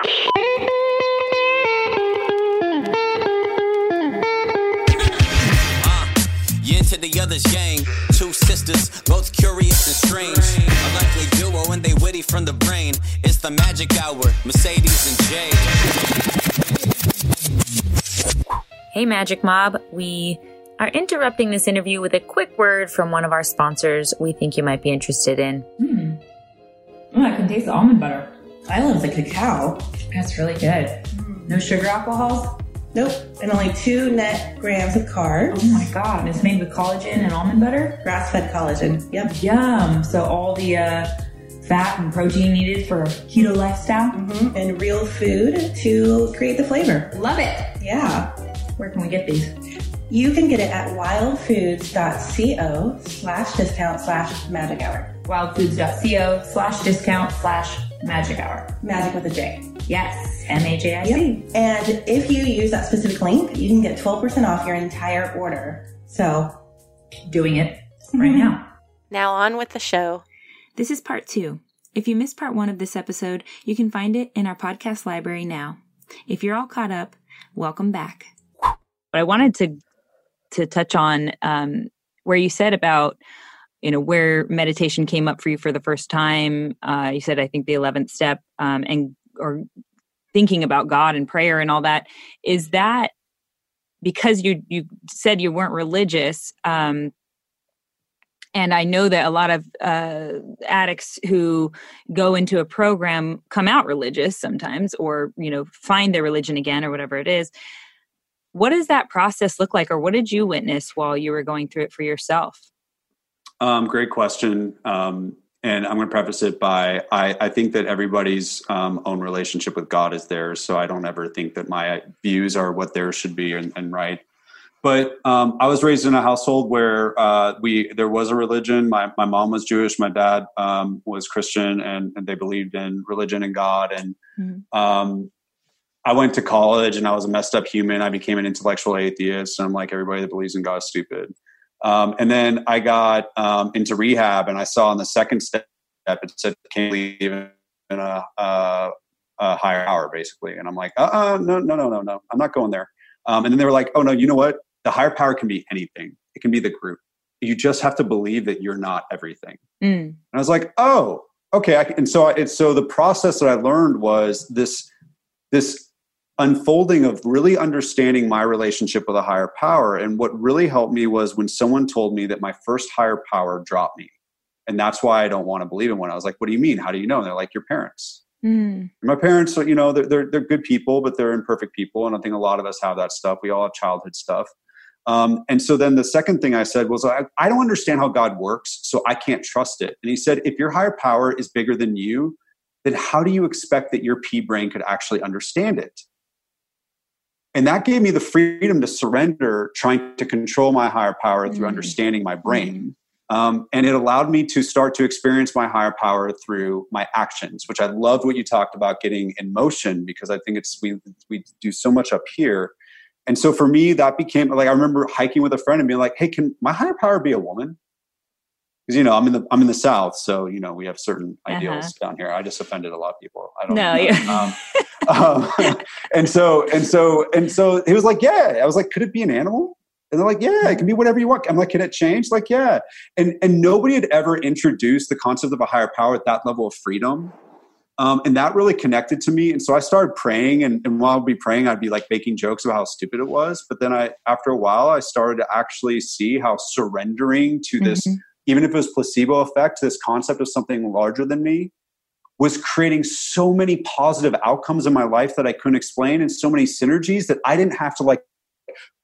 Uh, you into the other's gang. Two sisters, both curious and strange. A likely duo, and they witty from the brain. It's the magic hour, Mercedes and Jay. Hey, Magic Mob. We are interrupting this interview with a quick word from one of our sponsors we think you might be interested in. Oh, I can taste the almond butter. I love the cacao. That's really good. No sugar alcohols? Nope. And only two net grams of carbs. Oh my god, and it's made with collagen and almond butter? Grass fed collagen. Yep. Yum. So all the uh, fat and protein needed for a keto lifestyle? Mhm. And real food to create the flavor. Love it. Yeah. Where can we get these? You can get it at wildfoods.co slash discount slash magic hour. Wildfoods.co slash discount slash magic hour. Magic with a J. Yes, M A J I C. And if you use that specific link, you can get 12% off your entire order. So Doing it right now. Now on with the show. This is part two. If you missed part one of this episode, you can find it in our podcast library now. If you're all caught up, welcome back. But I wanted to to touch on um, where you said about you know where meditation came up for you for the first time. Uh, you said I think the eleventh step um, and or thinking about God and prayer and all that. Is that because you you said you weren't religious? Um, and I know that a lot of uh, addicts who go into a program come out religious sometimes, or you know find their religion again, or whatever it is what does that process look like or what did you witness while you were going through it for yourself Um, great question. Um, and I'm going to preface it by I, I think that everybody's um, own relationship with God is theirs. So I don't ever think that my views are what theirs should be and, and right. But um, I was raised in a household where uh, we there was a religion. My my mom was Jewish. My dad um, was Christian, and, and they believed in religion and God. And um, I went to college, and I was a messed up human. I became an intellectual atheist, and I'm like everybody that believes in God is stupid. Um, and then I got um, into rehab, and I saw in the second step it said can't believe in a, uh, a higher power, basically. And I'm like, uh, uh no, no, no, no, no, I'm not going there. Um, and then they were like, oh no, you know what? The higher power can be anything. It can be the group. You just have to believe that you're not everything. Mm. And I was like, oh, okay. I, and so, I, and so the process that I learned was this, this unfolding of really understanding my relationship with a higher power. And what really helped me was when someone told me that my first higher power dropped me. And that's why I don't want to believe in one. I was like, what do you mean? How do you know? And they're like, your parents. Mm. My parents, you know, they're, they're, they're good people, but they're imperfect people. And I think a lot of us have that stuff. We all have childhood stuff. Um, and so then the second thing I said was, I, I don't understand how God works, so I can't trust it. And he said, if your higher power is bigger than you, then how do you expect that your pea brain could actually understand it? And that gave me the freedom to surrender trying to control my higher power through Mm. understanding my brain. Um, and it allowed me to start to experience my higher power through my actions, which I loved what you talked about getting in motion because I think it's we we do so much up here. And so for me, that became like I remember hiking with a friend and being like, "Hey, can my higher power be a woman?" Because you know I'm in the I'm in the South, so you know we have certain ideals down here. I just offended a lot of people. I don't No, know. yeah. um, um, and so and so and so he was like, "Yeah." I was like, "Could it be an animal?" And they're like, "Yeah, it can be whatever you want." I'm like, "Can it change?" Like, "Yeah." And and nobody had ever introduced the concept of a higher power at that level of freedom. Um, and that really connected to me. And so I started praying, and, and while I'd be praying, I'd be like making jokes about how stupid it was. But then I, after a while, I started to actually see how surrendering to this, even if it was placebo effect, this concept of something larger than me, was creating so many positive outcomes in my life that I couldn't explain, and so many synergies that I didn't have to like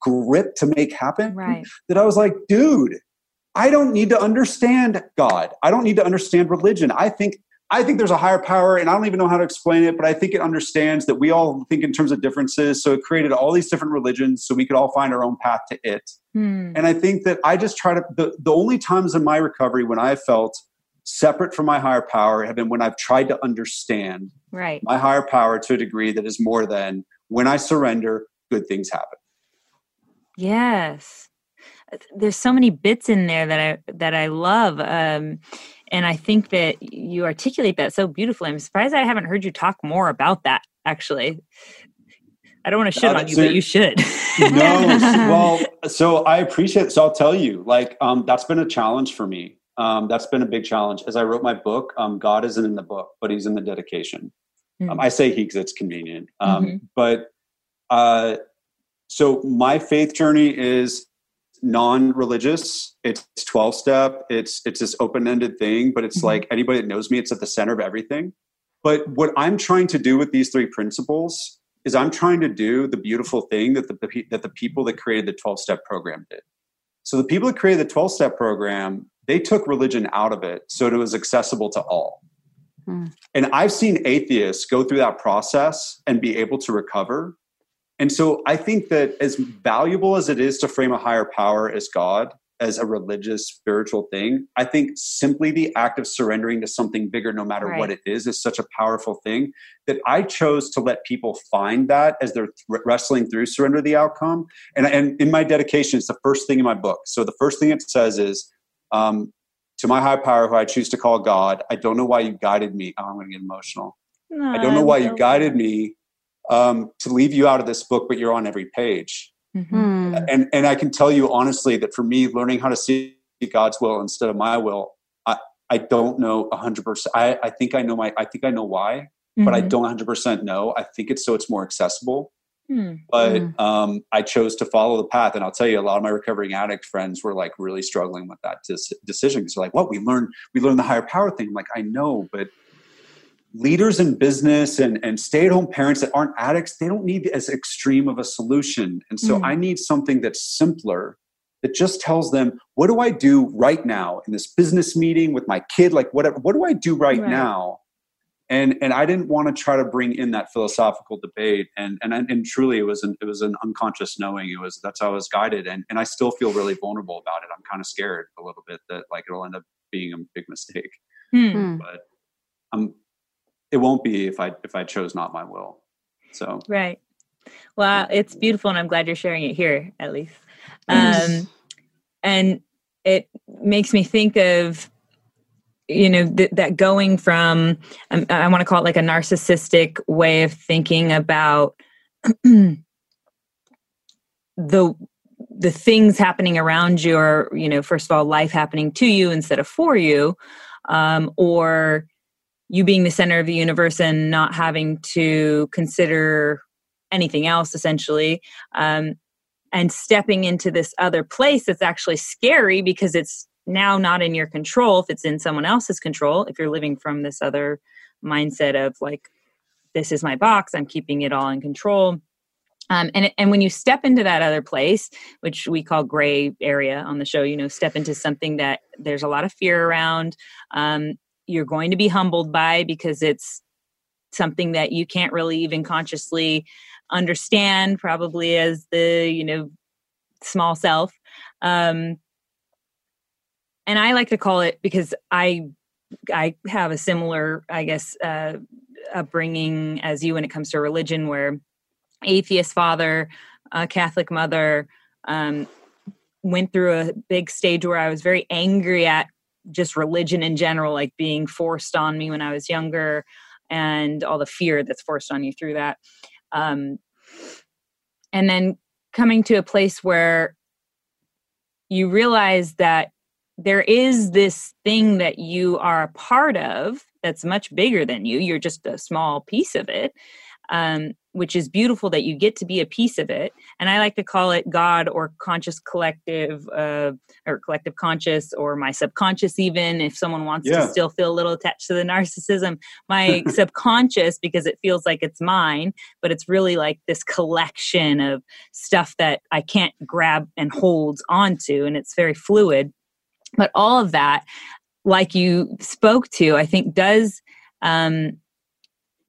grip to make happen. Right. That I was like, dude, I don't need to understand God. I don't need to understand religion. I think I think there's a higher power, and I don't even know how to explain it, but I think it understands that we all think in terms of differences. So it created all these different religions so we could all find our own path to it. Mm. And I think that I just try to, the, the only times in my recovery when I felt separate from my higher power have been when I've tried to understand Right. my higher power to a degree that is more than when I surrender, good things happen. Yes. There's so many bits in there that I that I love. Um and I think that you articulate that so beautifully. I'm surprised I haven't heard you talk more about that actually. I don't want to shit Uh, on you, so but you should. no well so i appreciate so i'll tell you like um, that's been a challenge for me um, that's been a big challenge as i wrote my book um, god isn't in the book but he's in the dedication um, Mm. i say he because it's convenient um, Mhm. but uh, so my faith journey is non-religious it's 12 step it's it's this open-ended thing but it's Mhm. like anybody that knows me it's at the center of everything but what i'm trying to do with these three principles is I'm trying to do the beautiful thing that the that the people that created the 12 step program did. So the people that created the 12 step program, they took religion out of it so it was accessible to all. Hmm. And I've seen atheists go through that process and be able to recover. And so I think that as valuable as it is to frame a higher power as God, as a religious spiritual thing, I think simply the act of surrendering to something bigger, no matter what it is, is such a powerful thing that I chose to let people find that as they're th- wrestling through surrender the outcome. And, and in my dedication, it's the first thing in my book. So the first thing it says is, um, to my high power, who I choose to call God, I don't know why you guided me. Oh, I'm going to get emotional. I don't know why you guided me um, to leave you out of this book, but you're on every page. Mhm. Hmm. And and I can tell you honestly that for me, learning how to see God's will instead of my will, I I don't know hundred percent. I I think I know my. I think I know why, but I Mhm. don't hundred percent know. I think it's so it's more accessible. Hmm. But Mm. um, I chose to follow the path, and I'll tell you, a lot of my recovering addict friends were like really struggling with that dis- decision because they're like, "What we learned, we learned the higher power thing." I'm like, I know, but leaders in business and, and stay-at-home parents that aren't addicts they don't need as extreme of a solution and so Mm. i need something that's simpler that just tells them what do i do right now in this business meeting with my kid like whatever what do i do right, Right. now and and i didn't want to try to bring in that philosophical debate and and and truly it was an it was an unconscious knowing it was that's how i was guided and and i still feel really vulnerable about it i'm kind of scared a little bit that like it'll end up being a big mistake. Hmm. but um, it won't be if I if I chose not my will. So Right. Well, it's beautiful, and I'm glad you're sharing it here, at least. Um, and it makes me think of, you know, th- that going from, um, I want to call it like a narcissistic way of thinking about the the things happening around you, or you know, first of all, life happening to you instead of for you, um, or you being the center of the universe and not having to consider anything else essentially um, and stepping into this other place that's actually scary because it's now not in your control if it's in someone else's control. If you're living from this other mindset of like this is my box i'm keeping it all in control. Um, and and when you step into that other place which we call gray area on the show you know step into something that there's a lot of fear around um, you're going to be humbled by because it's something that you can't really even consciously understand probably as the you know small self. Um and i like to call it because i i have a similar i guess uh upbringing as you when it comes to religion where atheist father a catholic mother um went through a big stage where i was very angry at just religion in general like being forced on me when i was younger and all the fear that's forced on you through that. Um, and then coming to a place where you realize that there is this thing that you are a part of that's much bigger than you. You're just a small piece of it um, which is beautiful that you get to be a piece of it and i like to call it god or conscious collective uh, or collective conscious or my subconscious even if someone wants Yeah. to still feel a little attached to the narcissism my subconscious because it feels like it's mine but it's really like this collection of stuff that i can't grab and hold onto and it's very fluid but all of that like you spoke to i think does um,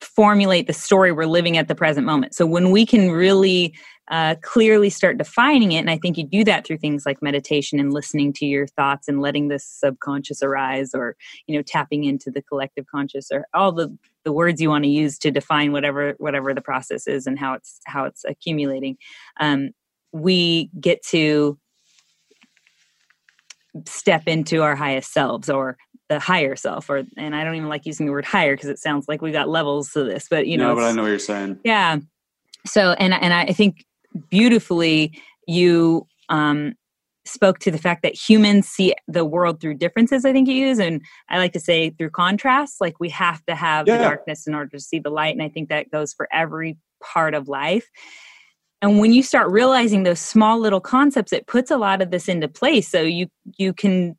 formulate the story we're living at the present moment. So when we can really uh, clearly start defining it and i think you do that through things like meditation and listening to your thoughts and letting the subconscious arise or you know tapping into the collective conscious or all the the words you want to use to define whatever whatever the process is and how it's how it's accumulating um, we get to step into our highest selves or the higher self or and i don't even like using the word higher because it sounds like we got levels to this but you know no, but i know what you're saying. Yeah. So and and i think beautifully you um spoke to the fact that humans see the world through differences i think you use and i like to say through contrast like we have to have Yeah. the darkness in order to see the light and i think that goes for every part of life. And when you start realizing those small little concepts it puts a lot of this into place so you you can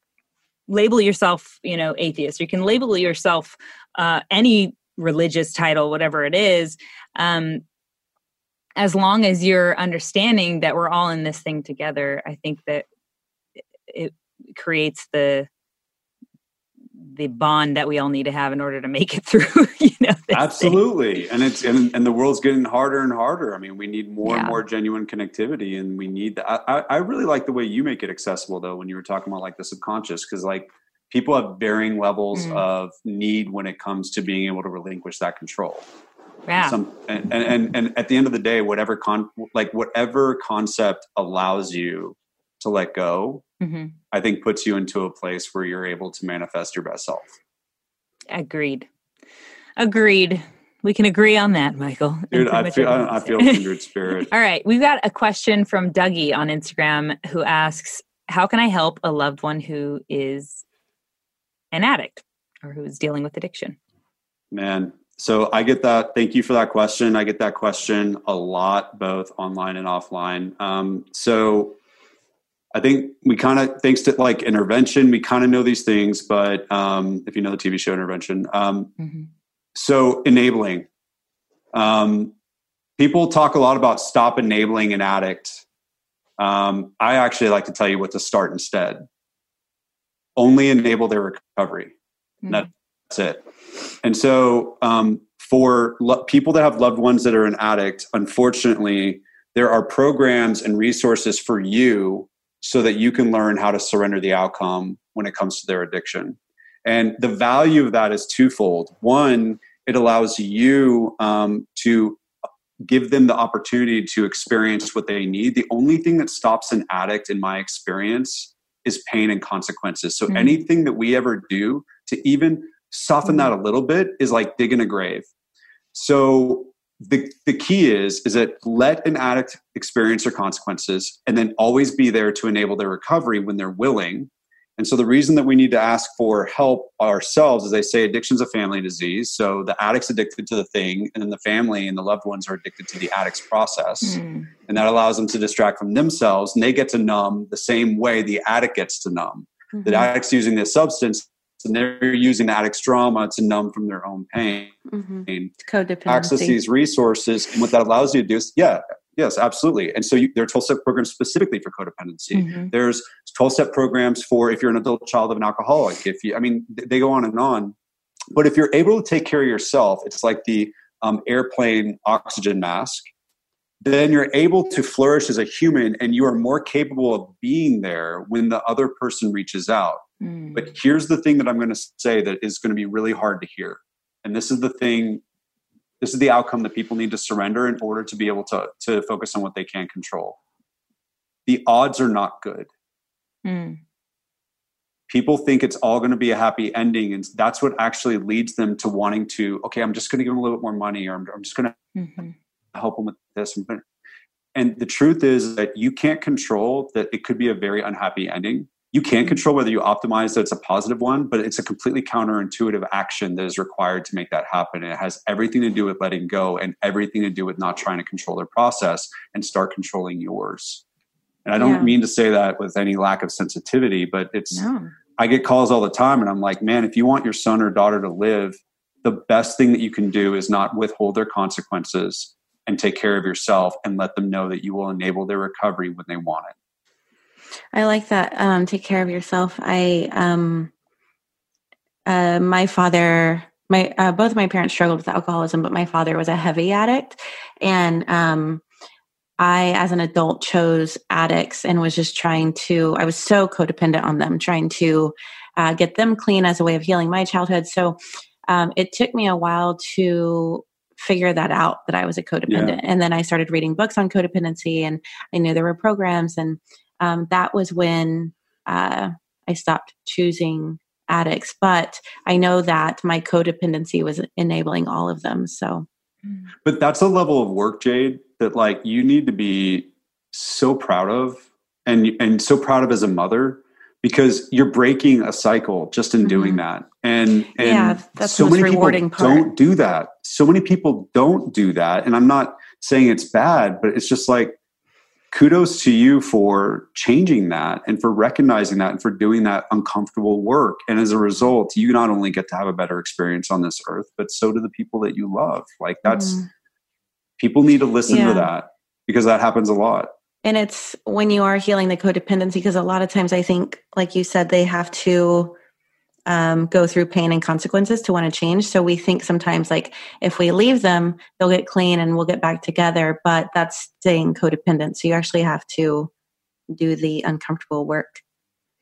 label yourself you know atheist. You can label yourself uh, any religious title whatever it is um, as long as you're understanding that we're all in this thing together i think that it creates the the bond that we all need to have in order to make it through you know this thing. absolutely. And it's and, and the world's getting harder and harder. I mean we need more and more genuine connectivity and we need that I, I really like the way you make it accessible though when you were talking about like the subconscious because like people have varying levels Mm. of need when it comes to being able to relinquish that control. Yeah. some and, and and and at the end of the day whatever con like whatever concept allows you to let go hmm i think puts you into a place where you're able to manifest your best self agreed agreed we can agree on that michael dude i feel I, I feel said. kindred spirit All right, we've got a question from Dougie on Instagram who asks, "How can I help a loved one who is an addict or who is dealing with addiction?" Man, so I get that. Thank you for that question. I get that question a lot, both online and offline. Um, so I think we kind of, thanks to like intervention, we kind of know these things. But um, if you know the TV show Intervention, um, Mm-hmm. so enabling. Um, people talk a lot about stop enabling an addict. Um, I actually like to tell you what to start instead. Only enable their recovery. That- That's it. And so, um, for lo- people that have loved ones that are an addict, unfortunately, there are programs and resources for you so that you can learn how to surrender the outcome when it comes to their addiction. And the value of that is twofold. One, it allows you um, to give them the opportunity to experience what they need. The only thing that stops an addict, in my experience, is pain and consequences. So Mhm. anything that we ever do to even soften that a little bit is like digging a grave. So the the key is is that let an addict experience their consequences and then always be there to enable their recovery when they're willing. And so the reason that we need to ask for help ourselves is they say addiction's a family disease. So the addict's addicted to the thing, and then the family and the loved ones are addicted to the addict's process. Mm. And that allows them to distract from themselves and they get to numb the same way the addict gets to numb. The addict's using this substance and they're using addict's trauma to numb from their own pain. Mhm. Access these resources, and what that allows you to do is, yeah, yes, absolutely. And so you, there are 12 step programs specifically for codependency. Mhm. There's 12 step programs for if you're an adult child of an alcoholic. If you, I mean, they go on and on. But if you're able to take care of yourself, it's like the um, airplane oxygen mask. Then you're able to flourish as a human, and you are more capable of being there when the other person reaches out. Mm. But here's the thing that I'm going to say that is going to be really hard to hear. And this is the thing, this is the outcome that people need to surrender in order to be able to, to focus on what they can control. The odds are not good. Mm. People think it's all going to be a happy ending. And that's what actually leads them to wanting to, okay, I'm just going to give them a little bit more money or I'm, I'm just going to Mhm. help them with this. And the truth is that you can't control that it could be a very unhappy ending. You can't control whether you optimize that it's a positive one, but it's a completely counterintuitive action that is required to make that happen. And it has everything to do with letting go and everything to do with not trying to control their process and start controlling yours. And I don't Yeah. mean to say that with any lack of sensitivity, but it's No. I get calls all the time, and I'm like, man, if you want your son or daughter to live, the best thing that you can do is not withhold their consequences and take care of yourself and let them know that you will enable their recovery when they want it. I like that. Um, take care of yourself. I, um, uh, my father, my uh, both my parents struggled with alcoholism, but my father was a heavy addict, and um, I, as an adult, chose addicts and was just trying to. I was so codependent on them, trying to uh, get them clean as a way of healing my childhood. So um, it took me a while to figure that out that I was a codependent, and then I started reading books on codependency, and I knew there were programs and um, that was when uh, I stopped choosing addicts, but I know that my codependency was enabling all of them. So, but that's a level of work, Jade, that like you need to be so proud of and and so proud of as a mother because you're breaking a cycle just in doing mm-hmm. that. And and yeah, that's so many people part. don't do that. So many people don't do that. And I'm not saying it's bad, but it's just like kudos to you for changing that and for recognizing that and for doing that uncomfortable work. And as a result, you not only get to have a better experience on this earth, but so do the people that you love. Like that's mm. people need to listen yeah. to that because that happens a lot. And it's when you are healing the codependency, because a lot of times I think, like you said, they have to um, go through pain and consequences to want to change. So we think sometimes like if we leave them, they'll get clean and we'll get back together. But that's staying codependent. So you actually have to do the uncomfortable work.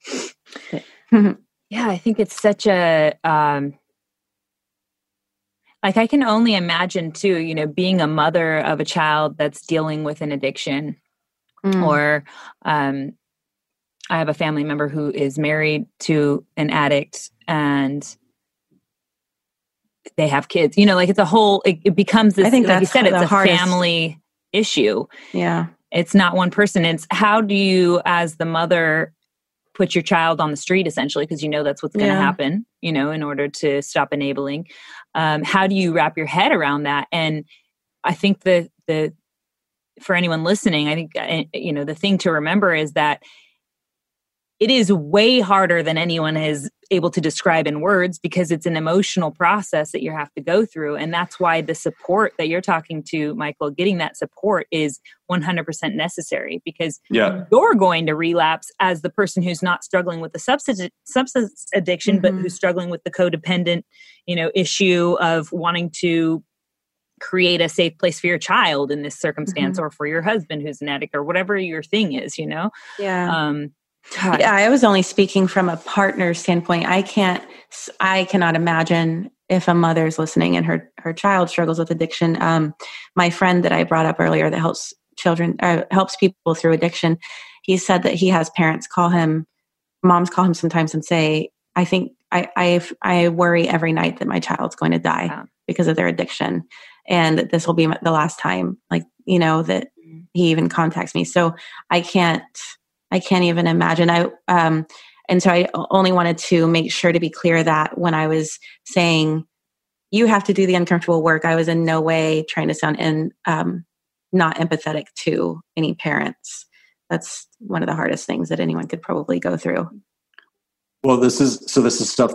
yeah, I think it's such a um, like I can only imagine too, you know, being a mother of a child that's dealing with an addiction mm. or um, I have a family member who is married to an addict and they have kids. You know, like it's a whole. It, it becomes this. I think like you said, it's a hardest. family issue. Yeah, it's not one person. It's how do you, as the mother, put your child on the street essentially because you know that's what's going to yeah. happen. You know, in order to stop enabling. Um, how do you wrap your head around that? And I think the the for anyone listening, I think uh, you know the thing to remember is that it is way harder than anyone is able to describe in words because it's an emotional process that you have to go through and that's why the support that you're talking to michael getting that support is 100% necessary because yeah. you're going to relapse as the person who's not struggling with the substance substance addiction mm-hmm. but who's struggling with the codependent you know issue of wanting to create a safe place for your child in this circumstance mm-hmm. or for your husband who's an addict or whatever your thing is you know yeah um yeah, I was only speaking from a partner standpoint. I can't, I cannot imagine if a mother's listening and her her child struggles with addiction. Um, my friend that I brought up earlier that helps children uh, helps people through addiction. He said that he has parents call him, moms call him sometimes and say, "I think I I I worry every night that my child's going to die because of their addiction, and this will be the last time, like you know, that mm-hmm. he even contacts me." So I can't I can't even imagine. I um, and so I only wanted to make sure to be clear that when I was saying you have to do the uncomfortable work, I was in no way trying to sound in um, not empathetic to any parents. That's one of the hardest things that anyone could probably go through. Well, this is so. This is stuff.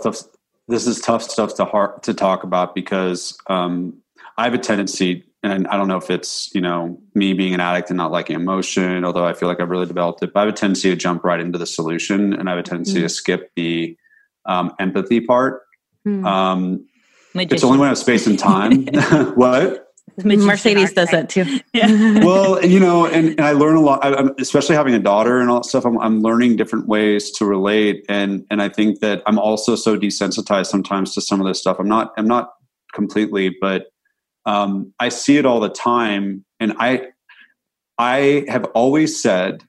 This is tough stuff to heart to talk about because um, I have a tendency and I don't know if it's you know me being an addict and not liking emotion, although I feel like I've really developed it. But I have a tendency to jump right into the solution, and I have a tendency mm. to skip the um, empathy part. Mm. Um, it's only when I have space and time. what? Mercedes does that too. Yeah. well, you know, and, and I learn a lot. I, especially having a daughter and all that stuff. I'm, I'm learning different ways to relate, and and I think that I'm also so desensitized sometimes to some of this stuff. I'm not. I'm not completely, but um, I see it all the time, and I I have always said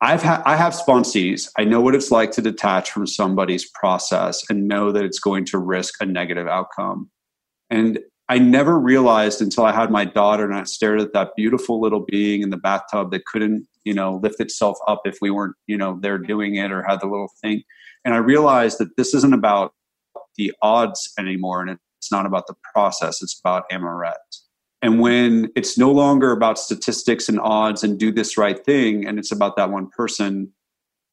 I've had I have sponsees. I know what it's like to detach from somebody's process and know that it's going to risk a negative outcome. And I never realized until I had my daughter and I stared at that beautiful little being in the bathtub that couldn't, you know, lift itself up if we weren't, you know, there doing it or had the little thing. And I realized that this isn't about the odds anymore and it's not about the process, it's about Amaret. And when it's no longer about statistics and odds and do this right thing, and it's about that one person,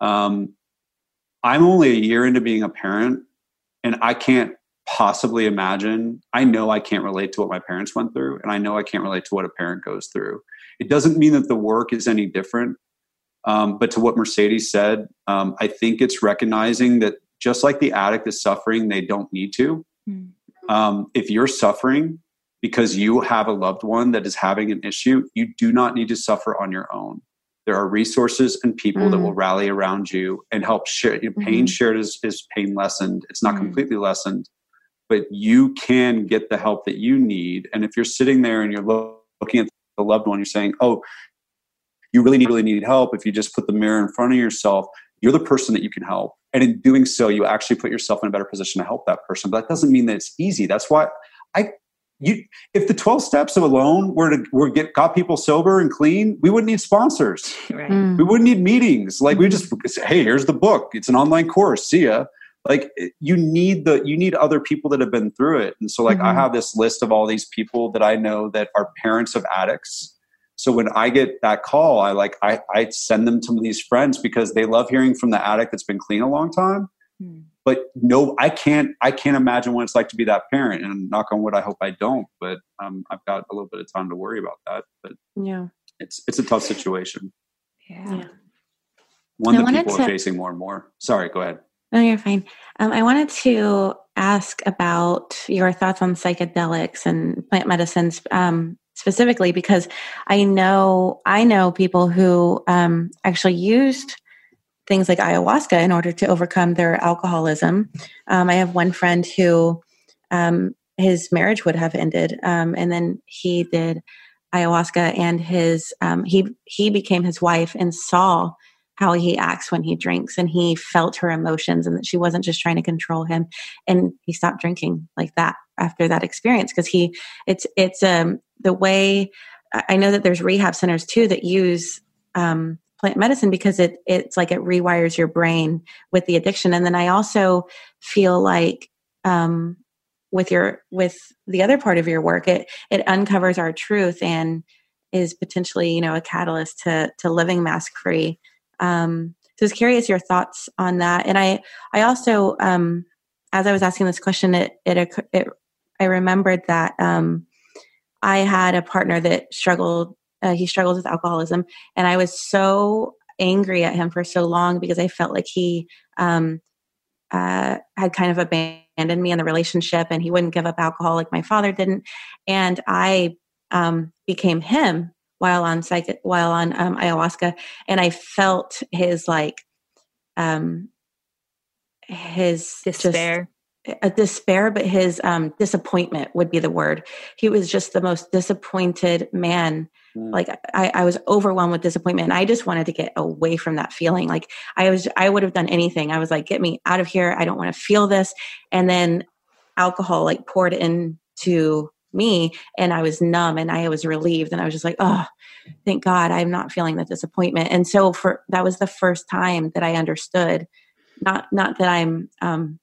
um, I'm only a year into being a parent, and I can't possibly imagine. I know I can't relate to what my parents went through, and I know I can't relate to what a parent goes through. It doesn't mean that the work is any different. Um, but to what Mercedes said, um, I think it's recognizing that just like the addict is suffering, they don't need to. Mm um, if you're suffering because you have a loved one that is having an issue, you do not need to suffer on your own. There are resources and people mm. that will rally around you and help share. You know, pain mm-hmm. shared is, is pain lessened. It's not mm. completely lessened, but you can get the help that you need. And if you're sitting there and you're looking at the loved one, you're saying, "Oh, you really need really need help." If you just put the mirror in front of yourself, you're the person that you can help. And in doing so, you actually put yourself in a better position to help that person. But that doesn't mean that it's easy. That's why I you if the 12 steps of alone were to were get got people sober and clean, we wouldn't need sponsors. Right. Mm. We wouldn't need meetings. Like we just say, hey, here's the book. It's an online course. See ya. Like you need the you need other people that have been through it. And so like I Mhm. have this list of all these people that I know that are parents of addicts. So when I get that call, I like I, I send them to these friends because they love hearing from the addict that's been clean a long time. Hmm. But no, I can't I can't imagine what it's like to be that parent. And knock on wood, I hope I don't. But um, I've got a little bit of time to worry about that. But Yeah. it's it's a tough situation. Yeah. One I that people to- are facing more and more. Sorry, go ahead. No, you're fine. Um, I wanted to ask about your thoughts on psychedelics and plant medicines um, specifically because I know I know people who um, actually used things like ayahuasca in order to overcome their alcoholism. Um, I have one friend who um, his marriage would have ended, um, and then he did ayahuasca, and his um, he he became his wife and saw how he acts when he drinks and he felt her emotions and that she wasn't just trying to control him and he stopped drinking like that after that experience because he it's it's um the way I- know that there's rehab centers too that use um plant medicine because it it's like it rewires your brain with the addiction and then i also feel like um with your with the other part of your work it it uncovers our truth and is potentially you know a catalyst to to living mask free um, so I was curious your thoughts on that. And I, I also, um, as I was asking this question, it, it, it I remembered that um, I had a partner that struggled. Uh, he struggled with alcoholism, and I was so angry at him for so long because I felt like he um, uh, had kind of abandoned me in the relationship, and he wouldn't give up alcohol like my father didn't. And I um, became him while on psych while on um, ayahuasca, and I felt his like um, his just- Despair. a despair, but his um, disappointment would be the word. He was just the most disappointed man. Mm. Like I, I was overwhelmed with disappointment. And I just wanted to get away from that feeling. Like I was, I would have done anything. I was like, get me out of here. I don't want to feel this. And then alcohol like poured into me, and I was numb, and I was relieved, and I was just like, oh, thank God, I'm not feeling the disappointment. And so for that was the first time that I understood. Not, not that I'm um,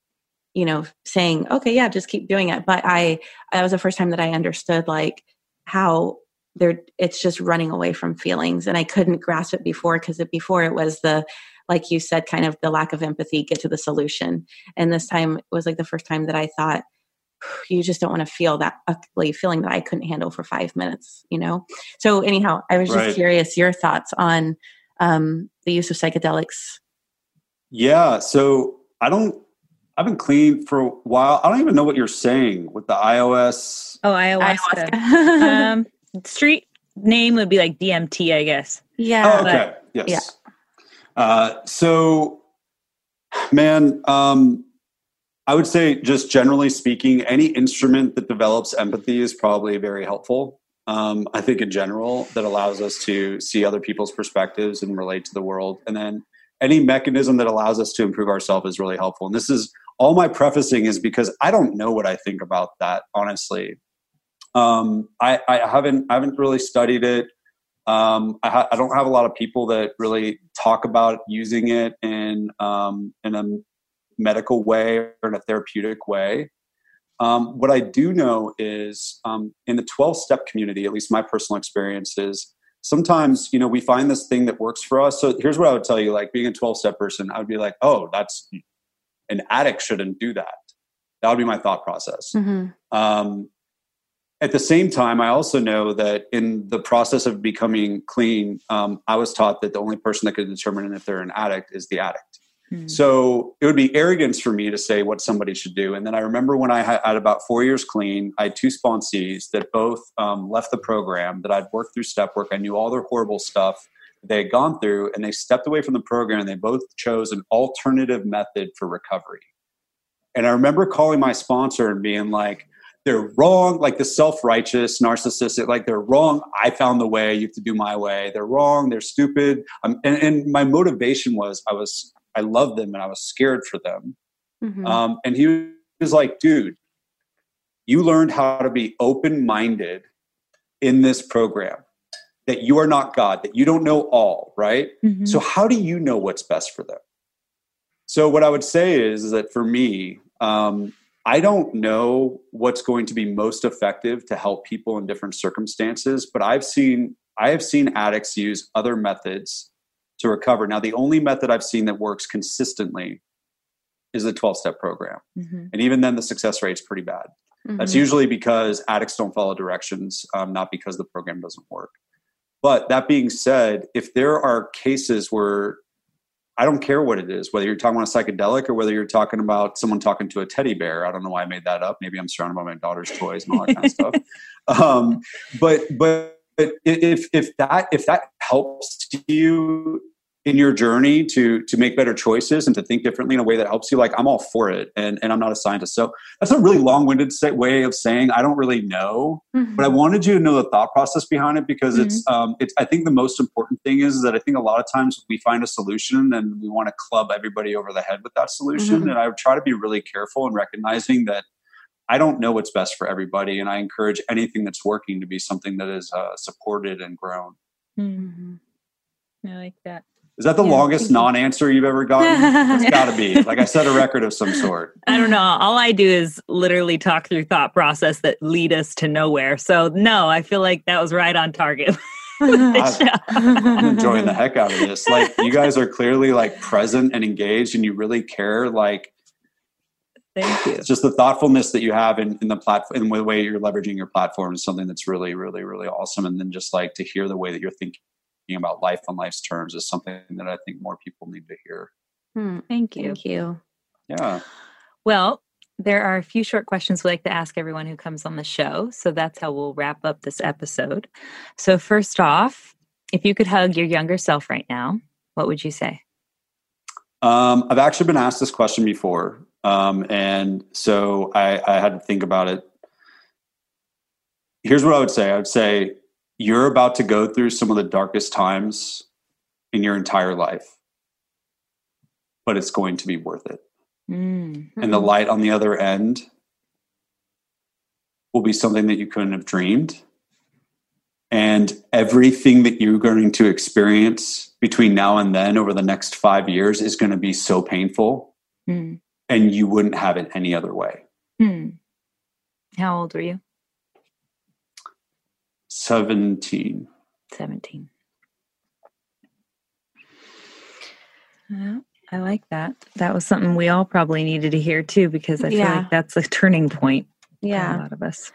you know saying okay yeah just keep doing it but i that was the first time that i understood like how there it's just running away from feelings and i couldn't grasp it before because it, before it was the like you said kind of the lack of empathy get to the solution and this time was like the first time that i thought you just don't want to feel that ugly feeling that i couldn't handle for five minutes you know so anyhow i was just Right. curious your thoughts on um, the use of psychedelics Yeah. So I don't. I've been clean for a while. I don't even know what you're saying with the iOS. Oh, ayahuasca. ayahuasca um, street name would be like DMT, I guess. yeah Oh, but- okay. Yes. yeah. Uh, so, man, um, I would say, just generally speaking, any instrument that develops empathy is probably very helpful. Um, I think in general that allows us to see other people's perspectives and relate to the world. And then any mechanism that allows us to improve ourselves is really helpful. And this is all my prefacing is because I don't know what I think about that, honestly. Um, I, I haven't I haven't really studied it. Um, I, ha- I don't have a lot of people that really talk about using it in um, in a medical way or in a therapeutic way. Um, what I do know is um, in the 12 step community, at least my personal experience is sometimes, you know, we find this thing that works for us. So here's what I would tell you like being a 12 step person, I would be like, oh, that's an addict shouldn't do that. That would be my thought process. Mhm. Um, at the same time, I also know that in the process of becoming clean, um, I was taught that the only person that could determine if they're an addict is the addict. Hmm. So it would be arrogance for me to say what somebody should do. And then I remember when I had, about four years clean, I had two sponsees that both um, left the program, that I'd worked through step work. I knew all their horrible stuff they had gone through, and they stepped away from the program and they both chose an alternative method for recovery. And I remember calling my sponsor and being like, they're wrong, like the self righteous, narcissistic, like they're wrong. I found the way, you have to do my way. They're wrong, they're stupid. Um, and, and my motivation was I was I loved them and I was scared for them. Mhm. Um, and he was like, dude, you learned how to be open minded in this program, that you are not God, that you don't know all, right? Mhm. So, how do you know what's best for them? So, what I would say is, is that for me, um, I don't know what's going to be most effective to help people in different circumstances, but I've seen I have seen addicts use other methods to recover. Now, the only method I've seen that works consistently is the 12 step program. Mhm. And even then, the success rate is pretty bad. That's Mhm. usually because addicts don't follow directions, um, not because the program doesn't work. But that being said, if there are cases where I don't care what it is, whether you're talking about a psychedelic or whether you're talking about someone talking to a teddy bear. I don't know why I made that up. Maybe I'm surrounded by my daughter's toys and all that kind of stuff. Um, but but but if if that if that helps you in your journey to to make better choices and to think differently in a way that helps you, like I'm all for it. And and I'm not a scientist, so that's a really long-winded say, way of saying I don't really know Mhm. but I wanted you to know the thought process behind it because it's um, it's I think the most important thing is that I think a lot of times we find a solution and we want to club everybody over the head with that solution Mhm. and I try to be really careful in recognizing that I don't know what's best for everybody and I encourage anything that's working to be something that is uh, supported and grown. Mhm. I like that. Is that the Yeah, longest non-answer you've ever gotten? it's got to be. Like I set a record of some sort. I don't know. All I do is literally talk through thought process that lead us to nowhere. So no, I feel like that was right on target. This. I'm enjoying the heck out of this. Like you guys are clearly like present and engaged and you really care like Thank you. it's just the thoughtfulness that you have in, in the platform in the way you're leveraging your platform is something that's really really really awesome and then just like to hear the way that you're thinking about life on life's terms is something that i think more people need to hear Hmm. Thank you. Thank you. yeah Well, there are a few short questions we like to ask everyone who comes on the show. So that's how we'll wrap up this episode. So, first off, if you could hug your younger self right now, what would you say? um, i've actually been asked this question before um, and so I, I had to think about it here's what i would say i would say you're about to go through some of the darkest times in your entire life but it's going to be worth it Mm. and the light on the other end will be something that you couldn't have dreamed. And everything that you're going to experience between now and then over the next five years is going to be so painful, Mm. and you wouldn't have it any other way. Hmm. How old were you? 17. 17. Well, I like that. That was something we all probably needed to hear too, because I feel Yeah. like that's a turning point for a lot of us.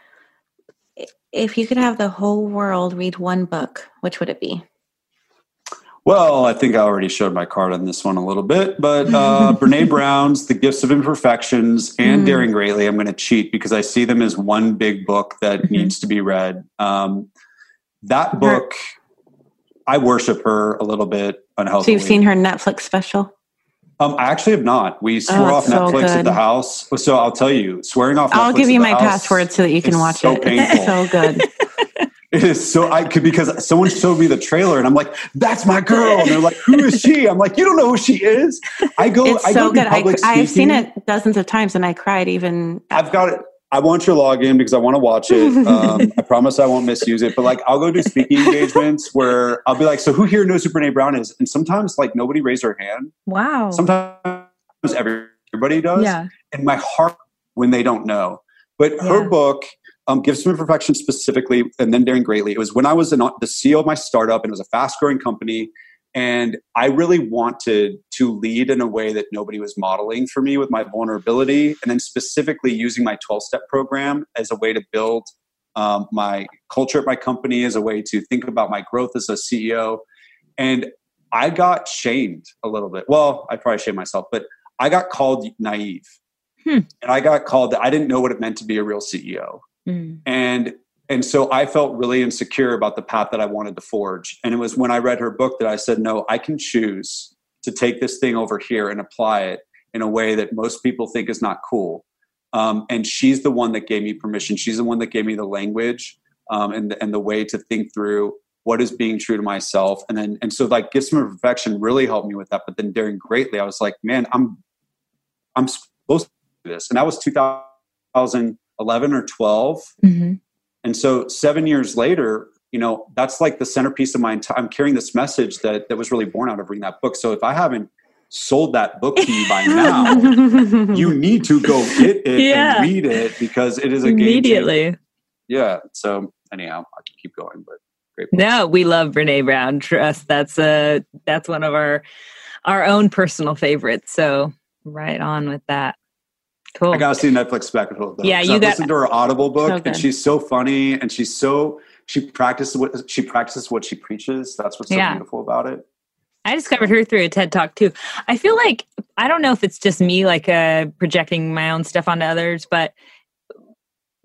If you could have the whole world read one book, which would it be? Well, I think I already showed my card on this one a little bit, but uh, Brené Brown's The Gifts of Imperfections and Mm. Daring Greatly, I'm going to cheat because I see them as one big book that Mhm. needs to be read. Um, that book, I worship her a little bit So unhealthily. you've seen her Netflix special? Um, I actually have not. We swore Oh, off it's so Netflix at the house. So I'll tell you, swearing off I'll Netflix give at you my house password so that you can watch so it. painful. It's so good. It is so I could because someone showed me the trailer and I'm like, that's my girl. And they're like, who is she? I'm like, you don't know who she is. I go, it's I so go do good. I, public I've seen it dozens of times and I cried even. I've got it. I want your login because I want to watch it. Um, I promise I won't misuse it. But like, I'll go do speaking engagements where I'll be like, "So who here knows who Brené Brown is?" And sometimes like nobody raised their hand. Wow. Sometimes everybody does. yeah. And my heart when they don't know. But her book, um, Gifts of Imperfection specifically, and then Daring Greatly. It was when I was an, the CEO of my startup, and it was a fast growing company. And I really wanted to lead in a way that nobody was modeling for me with my vulnerability, and then specifically using my 12 step program as a way to build um, my culture at my company, as a way to think about my growth as a CEO. And I got shamed a little bit. Well, I probably shamed myself, but I got called naive. Hmm. And I got called, I didn't know what it meant to be a real CEO Mm. and and so i felt really insecure about the path that i wanted to forge. And it was when i read her book that i said no i can choose to take this thing over here and apply it in a way that most people think is not cool. Um, and she's the one that gave me permission. She's the one that gave me the language um, and, and the way to think through what is being true to myself. And then and so like gifts of imperfection really helped me with that. But then daring greatly i was like man i'm i'm supposed to do this. And that was 2011 or 12 Mm-hmm. and so seven years later you know that's like the centerpiece of my entire i'm carrying this message that that was really born out of reading that book so if i haven't sold that book to you by now you need to go get it Yeah. and read it because it is a game. Immediately. yeah so anyhow i can keep going but great book. No, we love Brené Brown. Trust that's a that's one of our our own personal favorites. So right on with that. Cool. I gotta see Netflix spectacle. Though, yeah, you I've got- listened to her Audible book, So and she's so funny, and she's so she practices what she practices what she preaches. That's what's so Yeah. beautiful about it. I discovered her through a TED talk too. I feel like I don't know if it's just me like uh projecting my own stuff onto others, but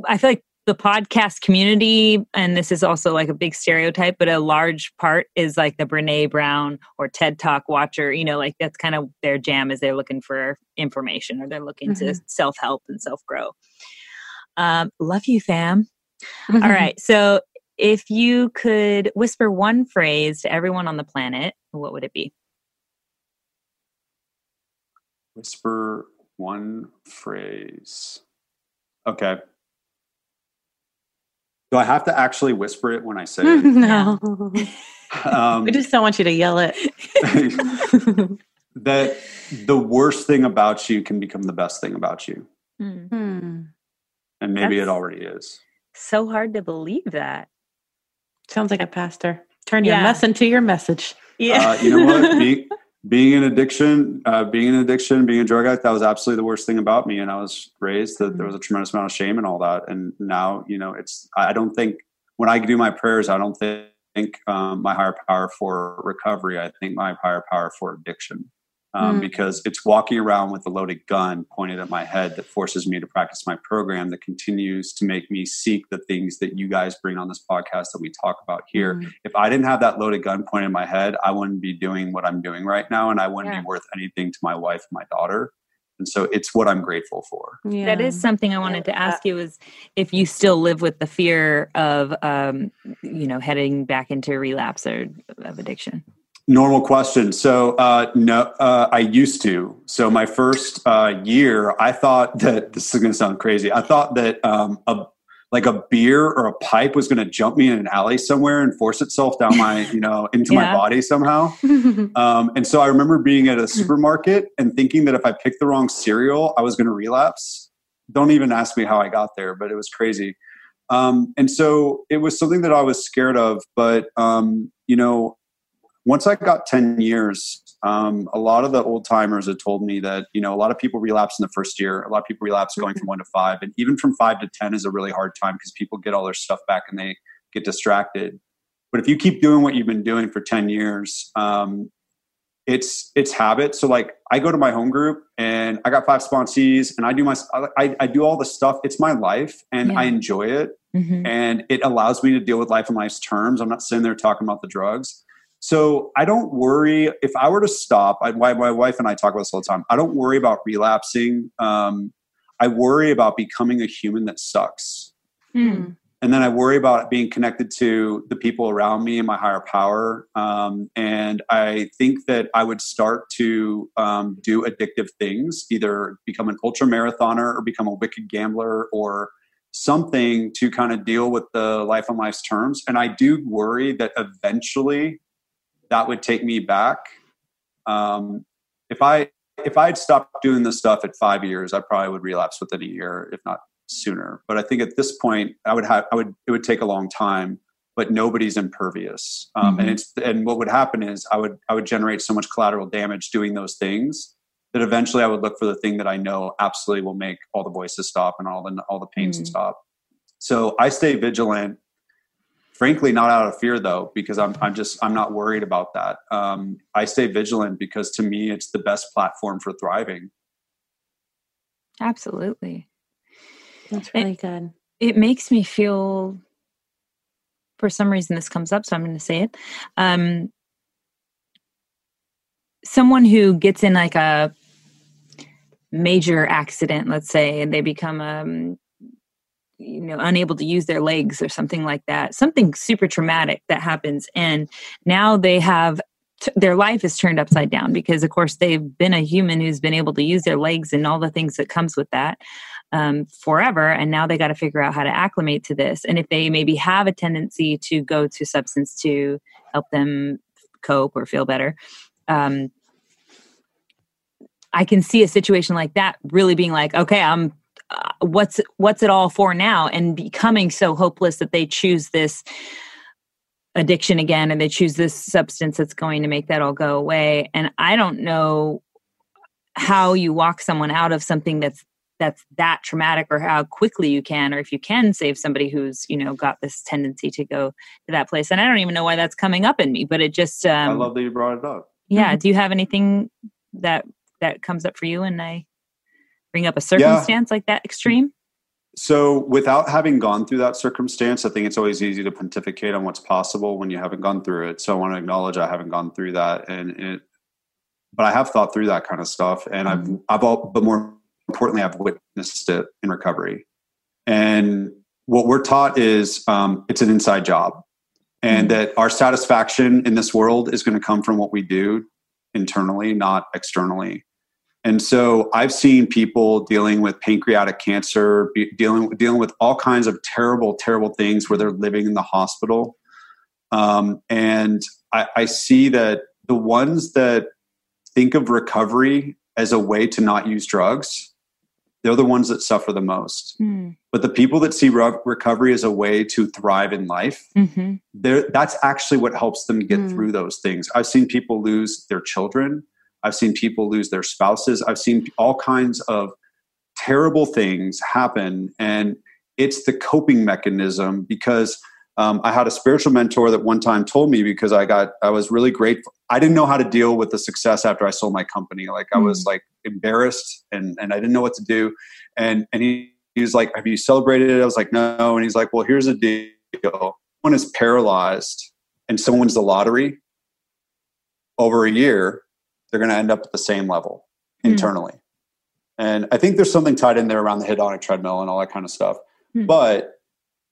I feel like the podcast community, and this is also like a big stereotype, but a large part is like the Brené Brown or TED Talk watcher. You know, like that's kind of their jam is they're looking for information or they're looking to self help and self grow. Um, love you, fam. All right. So if you could whisper one phrase to everyone on the planet, what would it be? Whisper one phrase. Okay. Do I have to actually whisper it when I say it? no. Um, we just don't want you to yell it. that the worst thing about you can become the best thing about you, Hmm. and maybe That's- it already is. So hard to believe that. Sounds like a pastor. Turn your Yeah. mess into your message. Uh, you know what? Being, being in addiction, uh, being in addiction, being a drug addict, that was absolutely the worst thing about me. And I was raised that there was a tremendous amount of shame and all that. And now, you know, it's, I don't think when I do my prayers, I don't think um, my higher power for recovery. I think my higher power for addiction. Um, Mm. Because it's walking around with a loaded gun pointed at my head that forces me to practice my program that continues to make me seek the things that you guys bring on this podcast that we talk about here Mm. if I didn't have that loaded gun pointed in my head, I wouldn't be doing what I'm doing right now, and I wouldn't Yeah. be worth anything to my wife and my daughter. And so it's what I'm grateful for. Yeah. That is something I wanted to ask you is if you still live with the fear of, um, you know, heading back into relapse or of addiction. Normal question. So uh, no, uh, I used to. So my first uh, year, I thought that this is going to sound crazy. I thought that um, a like a beer or a pipe was going to jump me in an alley somewhere and force itself down my, you know, into my body somehow. Um, and so I remember being at a supermarket and thinking that if I picked the wrong cereal, I was going to relapse. Don't even ask me how I got there, but it was crazy. Um, and so it was something that I was scared of. But, um, you know, once I got 10 years, um, a lot of the old timers had told me that, you know, a lot of people relapse in the first year. A lot of people relapse going from one to five. And even from five to 10 is a really hard time because people get all their stuff back and they get distracted. But if you keep doing what you've been doing for 10 years, um, it's it's habit. So like I go to my home group and I got five sponsees and I do my I, I do all the stuff. It's my life and I enjoy it Mm-hmm. and it allows me to deal with life on life's terms. I'm not sitting there talking about the drugs. So I don't worry if I were to stop. I, my, my wife and I talk about this all the time. I don't worry about relapsing. Um, I worry about becoming a human that sucks. Mm. And then I worry about being connected to the people around me and my higher power. Um, and I think that I would start to um, do addictive things, either become an ultra marathoner or become a wicked gambler or something to kind of deal with the life on life's terms. And I do worry that eventually that would take me back. Um, if I if I'd stopped doing this stuff at five years, I probably would relapse within a year, if not sooner. But I think at this point, I would have I would it would take a long time. But nobody's impervious, um, and Mhm. it's and what would happen is I would I would generate so much collateral damage doing those things that eventually I would look for the thing that I know absolutely will make all the voices stop and all the all the pains Mm. stop. So I stay vigilant. Frankly, not out of fear though, because I'm I'm just I'm not worried about that. Um, I stay vigilant because to me it's the best platform for thriving. Absolutely. That's really good. It makes me feel, for some reason, this comes up, so I'm going to say it. Um, someone who gets in like a major accident, let's say, and they become um, you know unable to use their legs or something like that. Something super traumatic that happens and now they have t- their life is turned upside down because of course they've been a human who's been able to use their legs and all the things that comes with that um, forever and now they got to figure out how to acclimate to this. And if they maybe have a tendency to go to substance to help them cope or feel better um, i can see a situation like that really being like okay i'm uh, what's what's it all for now and becoming so hopeless that they choose this addiction again and they choose this substance that's going to make that all go away and i don't know how you walk someone out of something that's that's that traumatic or how quickly you can or if you can save somebody who's you know got this tendency to go to that place and i don't even know why that's coming up in me but it just um, I love that you brought it up. yeah Mm-hmm. do you have anything that that comes up for you and i bring up a circumstance like that extreme So, without having gone through that circumstance, I think it's always easy to pontificate on what's possible when you haven't gone through it. So, I want to acknowledge I haven't gone through that, and it, but I have thought through that kind of stuff, and I've, I've all, but more importantly, I've witnessed it in recovery. And what we're taught is um, it's an inside job, and that our satisfaction in this world is going to come from what we do internally, not externally. And so I've seen people dealing with pancreatic cancer, be, dealing dealing with all kinds of terrible, terrible things where they're living in the hospital. Um, and I, I see that the ones that think of recovery as a way to not use drugs, they're the ones that suffer the most. Hmm. But the people that see re- recovery as a way to thrive in life, mm-hmm. that's actually what helps them get Mm. through those things. I've seen people lose their children. I've seen people lose their spouses. I've seen all kinds of terrible things happen. And it's the coping mechanism because um, I had a spiritual mentor that one time told me because I got, I was really grateful. I didn't know how to deal with the success after I sold my company. Like I was like embarrassed and, and I didn't know what to do. And, and he, he was like, have you celebrated it? I was like, no. And he's like, well, here's a deal. One is paralyzed and someone wins the lottery over a year, they're going to end up at the same level Hmm. internally. And I think there's something tied in there around the hedonic treadmill and all that kind of stuff. Hmm. But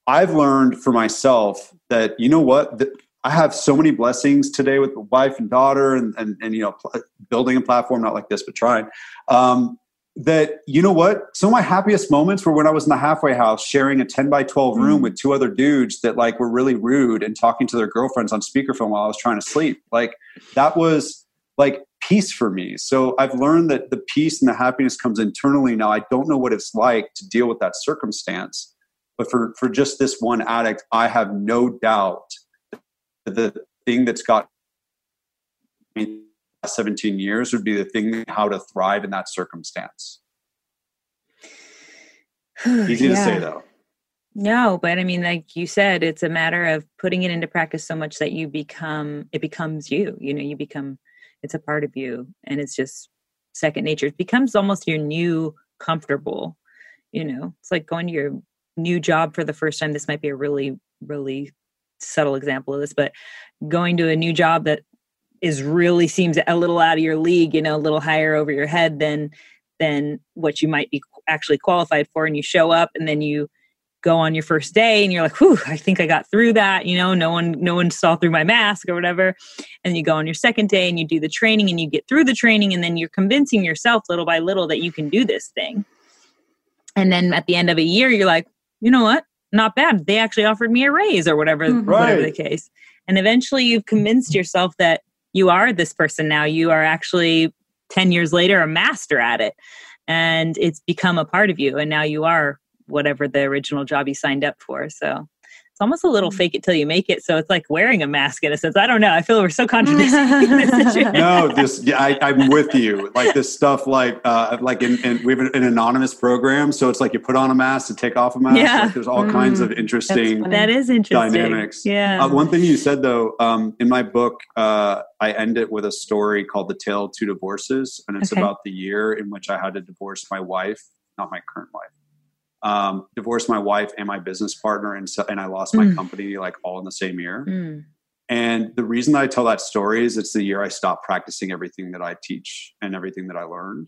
I've learned for myself that, you know what, that I have so many blessings today with the wife and daughter and, and, and you know, pl- building a platform, not like this, but trying. Um, that, you know what, some of my happiest moments were when I was in the halfway house sharing a 10 by 12 room with two other dudes that like were really rude and talking to their girlfriends on speakerphone while I was trying to sleep. Like that was like peace for me. So I've learned that the peace and the happiness comes internally. Now I don't know what it's like to deal with that circumstance, but for for just this one addict, I have no doubt that the thing that's got me 17 years would be the thing how to thrive in that circumstance. Easy to say though. No, but I mean, like you said, it's a matter of putting it into practice so much that you become, it becomes you. You know, you become, it's a part of you, and it's just second nature. It becomes almost your new comfortable. You know, it's like going to your new job for the first time. This might be a really, really subtle example of this, but going to a new job that is really seems a little out of your league, you know, a little higher over your head than than what you might be actually qualified for, and you show up, and then you go on your first day and you're like whew i think i got through that you know no one no one saw through my mask or whatever. And you go on your second day and you do the training and you get through the training and then you're convincing yourself little by little that you can do this thing. And then at the end of a year you're like you know what? Not bad. They actually offered me a raise or whatever Mhm. whatever the case. And eventually you've convinced yourself that you are this person now. You are actually 10 years later a master at it. And it's become a part of you and now you are whatever the original job you signed up for so it's almost a little fake it till you make it so it's like wearing a mask in a sense i don't know i feel we're so contradicting this no, this yeah, I, I'm with you. Like this stuff, like uh, like in, in we have an, an anonymous program, so it's like you put on a mask to take off a mask. Yeah. Like, there's all kinds of interesting. that is interesting Dynamics. yeah Uh, one thing you said though, um, in my book, uh, I end it with a story called "The Tale of Two Divorces," and it's Okay. about the year in which I had to divorce my wife, not my current wife. Um, divorce my wife and my business partner, and so, and I lost my Mm. company like all in the same year. Mm. And the reason that I tell that story is it's the year I stopped practicing everything that I teach and everything that I learned.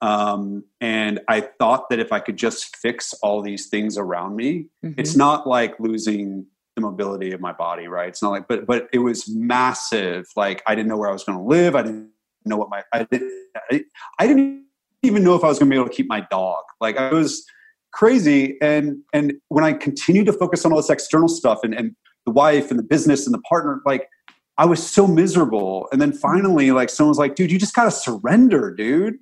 Um, and I thought that if I could just fix all these things around me, Mhm. it's not like losing the mobility of my body, right? It's not like, but but it was massive. Like I didn't know where I was going to live. I didn't know what my I didn't I, I didn't even know if I was going to be able to keep my dog. Like I was crazy. And and when I continued to focus on all this external stuff and and the wife and the business and the partner, like I was so miserable. And then finally, like someone's like, dude, you just got to surrender, dude.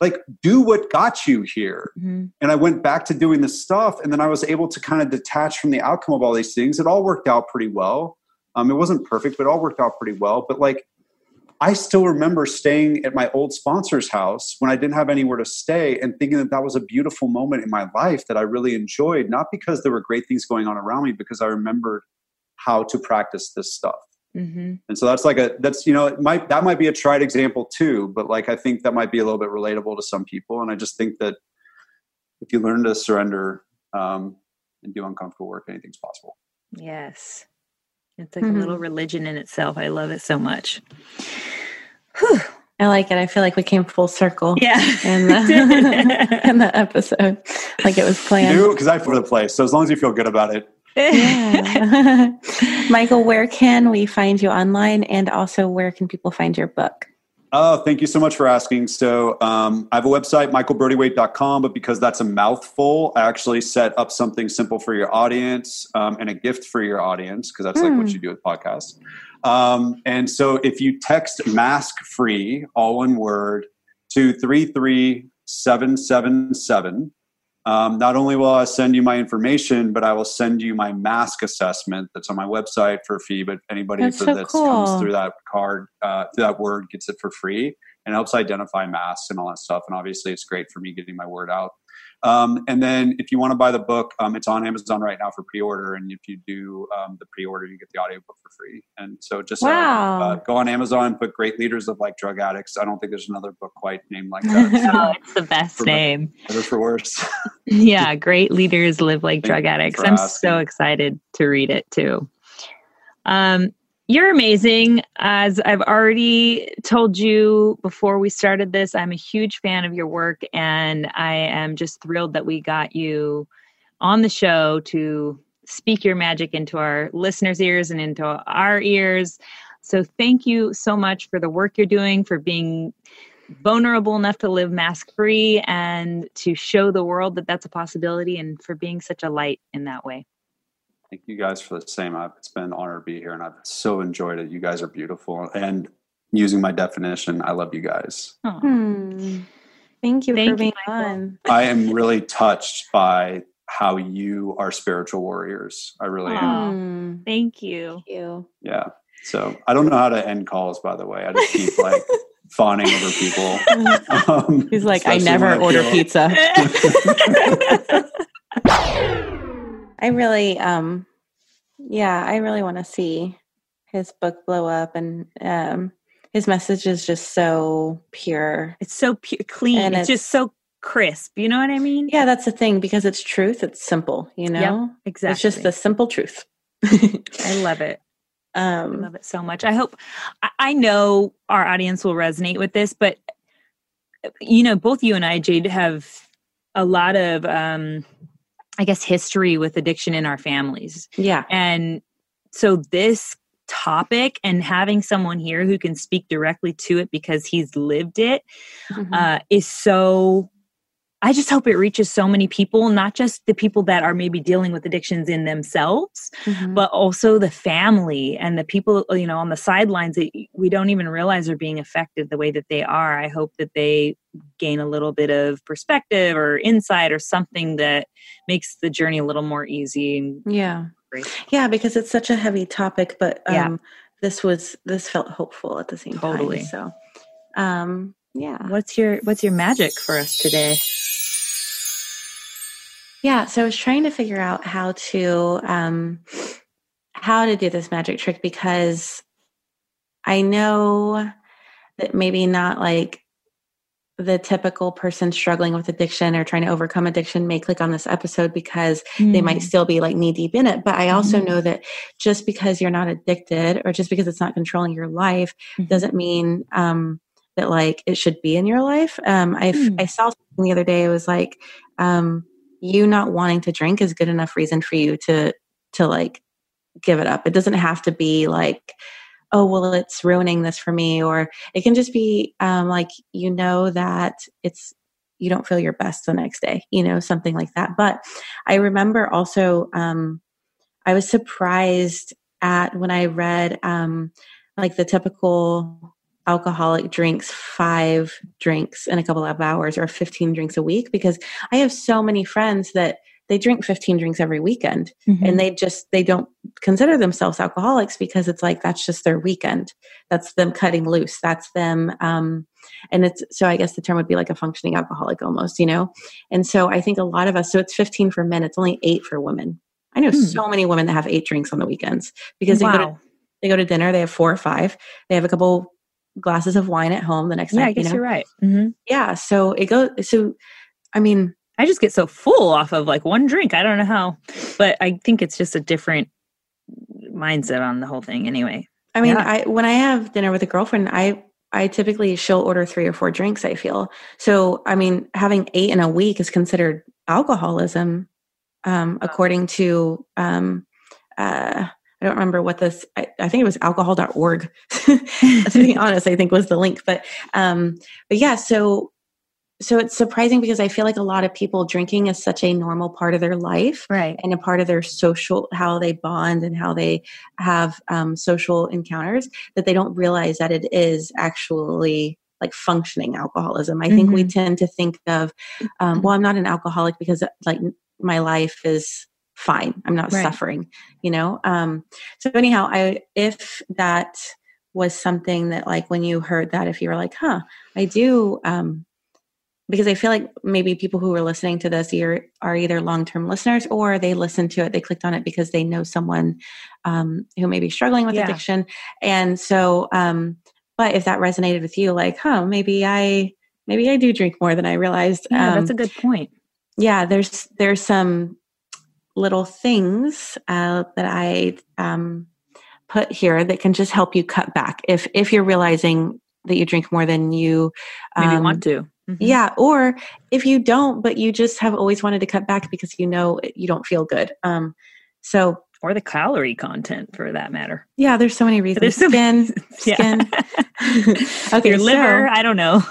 Like, do what got you here. Mhm. And I went back to doing this stuff. And then I was able to kind of detach from the outcome of all these things. It all worked out pretty well. Um, it wasn't perfect, but it all worked out pretty well. But like, I still remember staying at my old sponsor's house when I didn't have anywhere to stay and thinking that that was a beautiful moment in my life that I really enjoyed, not because there were great things going on around me, because I remembered how to practice this stuff. Mhm. And so that's like a that's you know it might that might be a tried example too, but like I think that might be a little bit relatable to some people. And I just think that if you learn to surrender um, and do uncomfortable work, anything's possible. Yes. It's like a little Mhm. religion in itself. I love it so much. I like it. I feel like we came full circle Yeah. in the in the episode, like it was planned. Because I for the place. So as long as you feel good about it, Yeah. Michael, where can we find you online, and also where can people find your book? Oh, thank you so much for asking. So, um, I have a website, michaelbrodywaite.com, but because that's a mouthful, I actually set up something simple for your audience um, and a gift for your audience, because that's like what Hmm. you do with podcasts. Um, and so, if you text mask free, all one word, to 33777, um, not only will I send you my information, but I will send you my mask assessment that's on my website for a fee. But anybody That's that so that's cool. comes through that card, uh, through that word, gets it for free and helps identify masks and all that stuff. And obviously, it's great for me getting my word out. Um, and then, if you want to buy the book, um, it's on Amazon right now for pre-order. And if you do um, the pre-order, you get the audiobook for free. And so, just uh, Wow. uh, go on Amazon, put "Great Leaders of Like Drug Addicts." I don't think there's another book quite named like that. oh, it's the best For name. Better for worse. Yeah, great leaders live like Thank drug addicts. I'm asking. so excited to read it too. Um, you're amazing. As I've already told you before we started this, I'm a huge fan of your work, and I am just thrilled that we got you on the show to speak your magic into our listeners' ears and into our ears. So, thank you so much for the work you're doing, for being vulnerable enough to live mask free and to show the world that that's a possibility and for being such a light in that way. Thank you guys for the same. I've, it's been an honor to be here, and I've so enjoyed it. You guys are beautiful, and using my definition, I love you guys. Aw. Hmm. Thank you Thank for you, being Michael. on. I am really touched by how you are spiritual warriors. I really am. Hmm. Thank you. Thank you. Yeah. So I don't know how to end calls. By the way, I just keep like fawning over people. Um, He's like, I never order feel- pizza. I really, um, yeah, I really want to see his book blow up, and um, his message is just so pure. It's so pu- clean. And it's, just so crisp. You know what I mean? Yeah, that's the thing because it's truth. It's simple, you know. exactly. It's just the simple truth. I love it. Um, I love it so much. I hope, I, I know our audience will resonate with this, but you know, both you and I, Jade, have a lot of, um, I guess, history with addiction in our families. yeah, And so this topic and having someone here who can speak directly to it because he's lived it Mhm. uh, is so i just hope it reaches so many people not just the people that are maybe dealing with addictions in themselves Mhm. but also the family and the people you know on the sidelines that we don't even realize are being affected the way that they are i hope that they gain a little bit of perspective or insight or something that makes the journey a little more easy yeah, great yeah, because it's such a heavy topic, but um, Yeah. this was this felt hopeful at the same Totally. time. So, um, yeah, what's your what's your magic for us today Yeah, so I was trying to figure out how to um how to do this magic trick because I know that maybe not like the typical person struggling with addiction or trying to overcome addiction may click on this episode because they might still be like knee deep in it. But I also Mhm. know that just because you're not addicted or just because it's not controlling your life Mhm. doesn't mean um that like it should be in your life. Um, I Hmm. I saw something the other day. It was like um, you not wanting to drink is good enough reason for you to to like give it up. It doesn't have to be like oh well it's ruining this for me or it can just be um, like you know that it's you don't feel your best the next day you know something like that but i remember also um, i was surprised at when i read um, like the typical alcoholic drinks five drinks in a couple of hours or 15 drinks a week because i have so many friends that they drink 15 drinks every weekend Mm-hmm. and they just they don't consider themselves alcoholics because it's like that's just their weekend. That's them cutting loose. That's them um and it's so i guess the term would be like a functioning alcoholic almost you know? And so i think a lot of us so it's 15 for men it's only eight for women. I know Hmm. so many women that have eight drinks on the weekends because they go to they go to dinner they have four or five they have a couple glasses of wine at home the next Yeah, night I guess you know? you're right. hmm yeah so it goes so i mean I just get so full off of like one drink. I don't know how, but I think it's just a different mindset on the whole thing anyway. I mean, Yeah. I when I have dinner with a girlfriend, I I typically she'll order three or four drinks. I feel so. I mean, having eight in a week is considered alcoholism, um, according to um, uh, I don't remember what this. I, I think it was alcohol.org. to be honest, I think was the link. But um, but yeah, so so it's surprising because I feel like a lot of people drinking is such a normal part of their life Right. and a part of their social how they bond and how they have um, social encounters that they don't realize that it is actually like functioning alcoholism i think we tend to think of um, well i'm not an alcoholic because like my life is fine i'm not Right. suffering you know um, so anyhow i if that was something that like when you heard that if you were like huh i do um, because I feel like maybe people who are listening to this are, are either long term listeners or they listened to it, they clicked on it because they know someone um, who may be struggling with Yeah. addiction. And so, um, but if that resonated with you, like, huh, maybe I, maybe I do drink more than I realized. Yeah, um, that's a good point. yeah, there's, there's some little things uh, that I um, put here that can just help you cut back if, if you're realizing that you drink more than you Maybe um, want to. Mhm. yeah, or if you don't, but you just have always wanted to cut back because you know you don't feel good. Um, so Or the calorie content for that matter. yeah, there's so many reasons. There's so Skin, skin. okay, Your liver, so I don't know.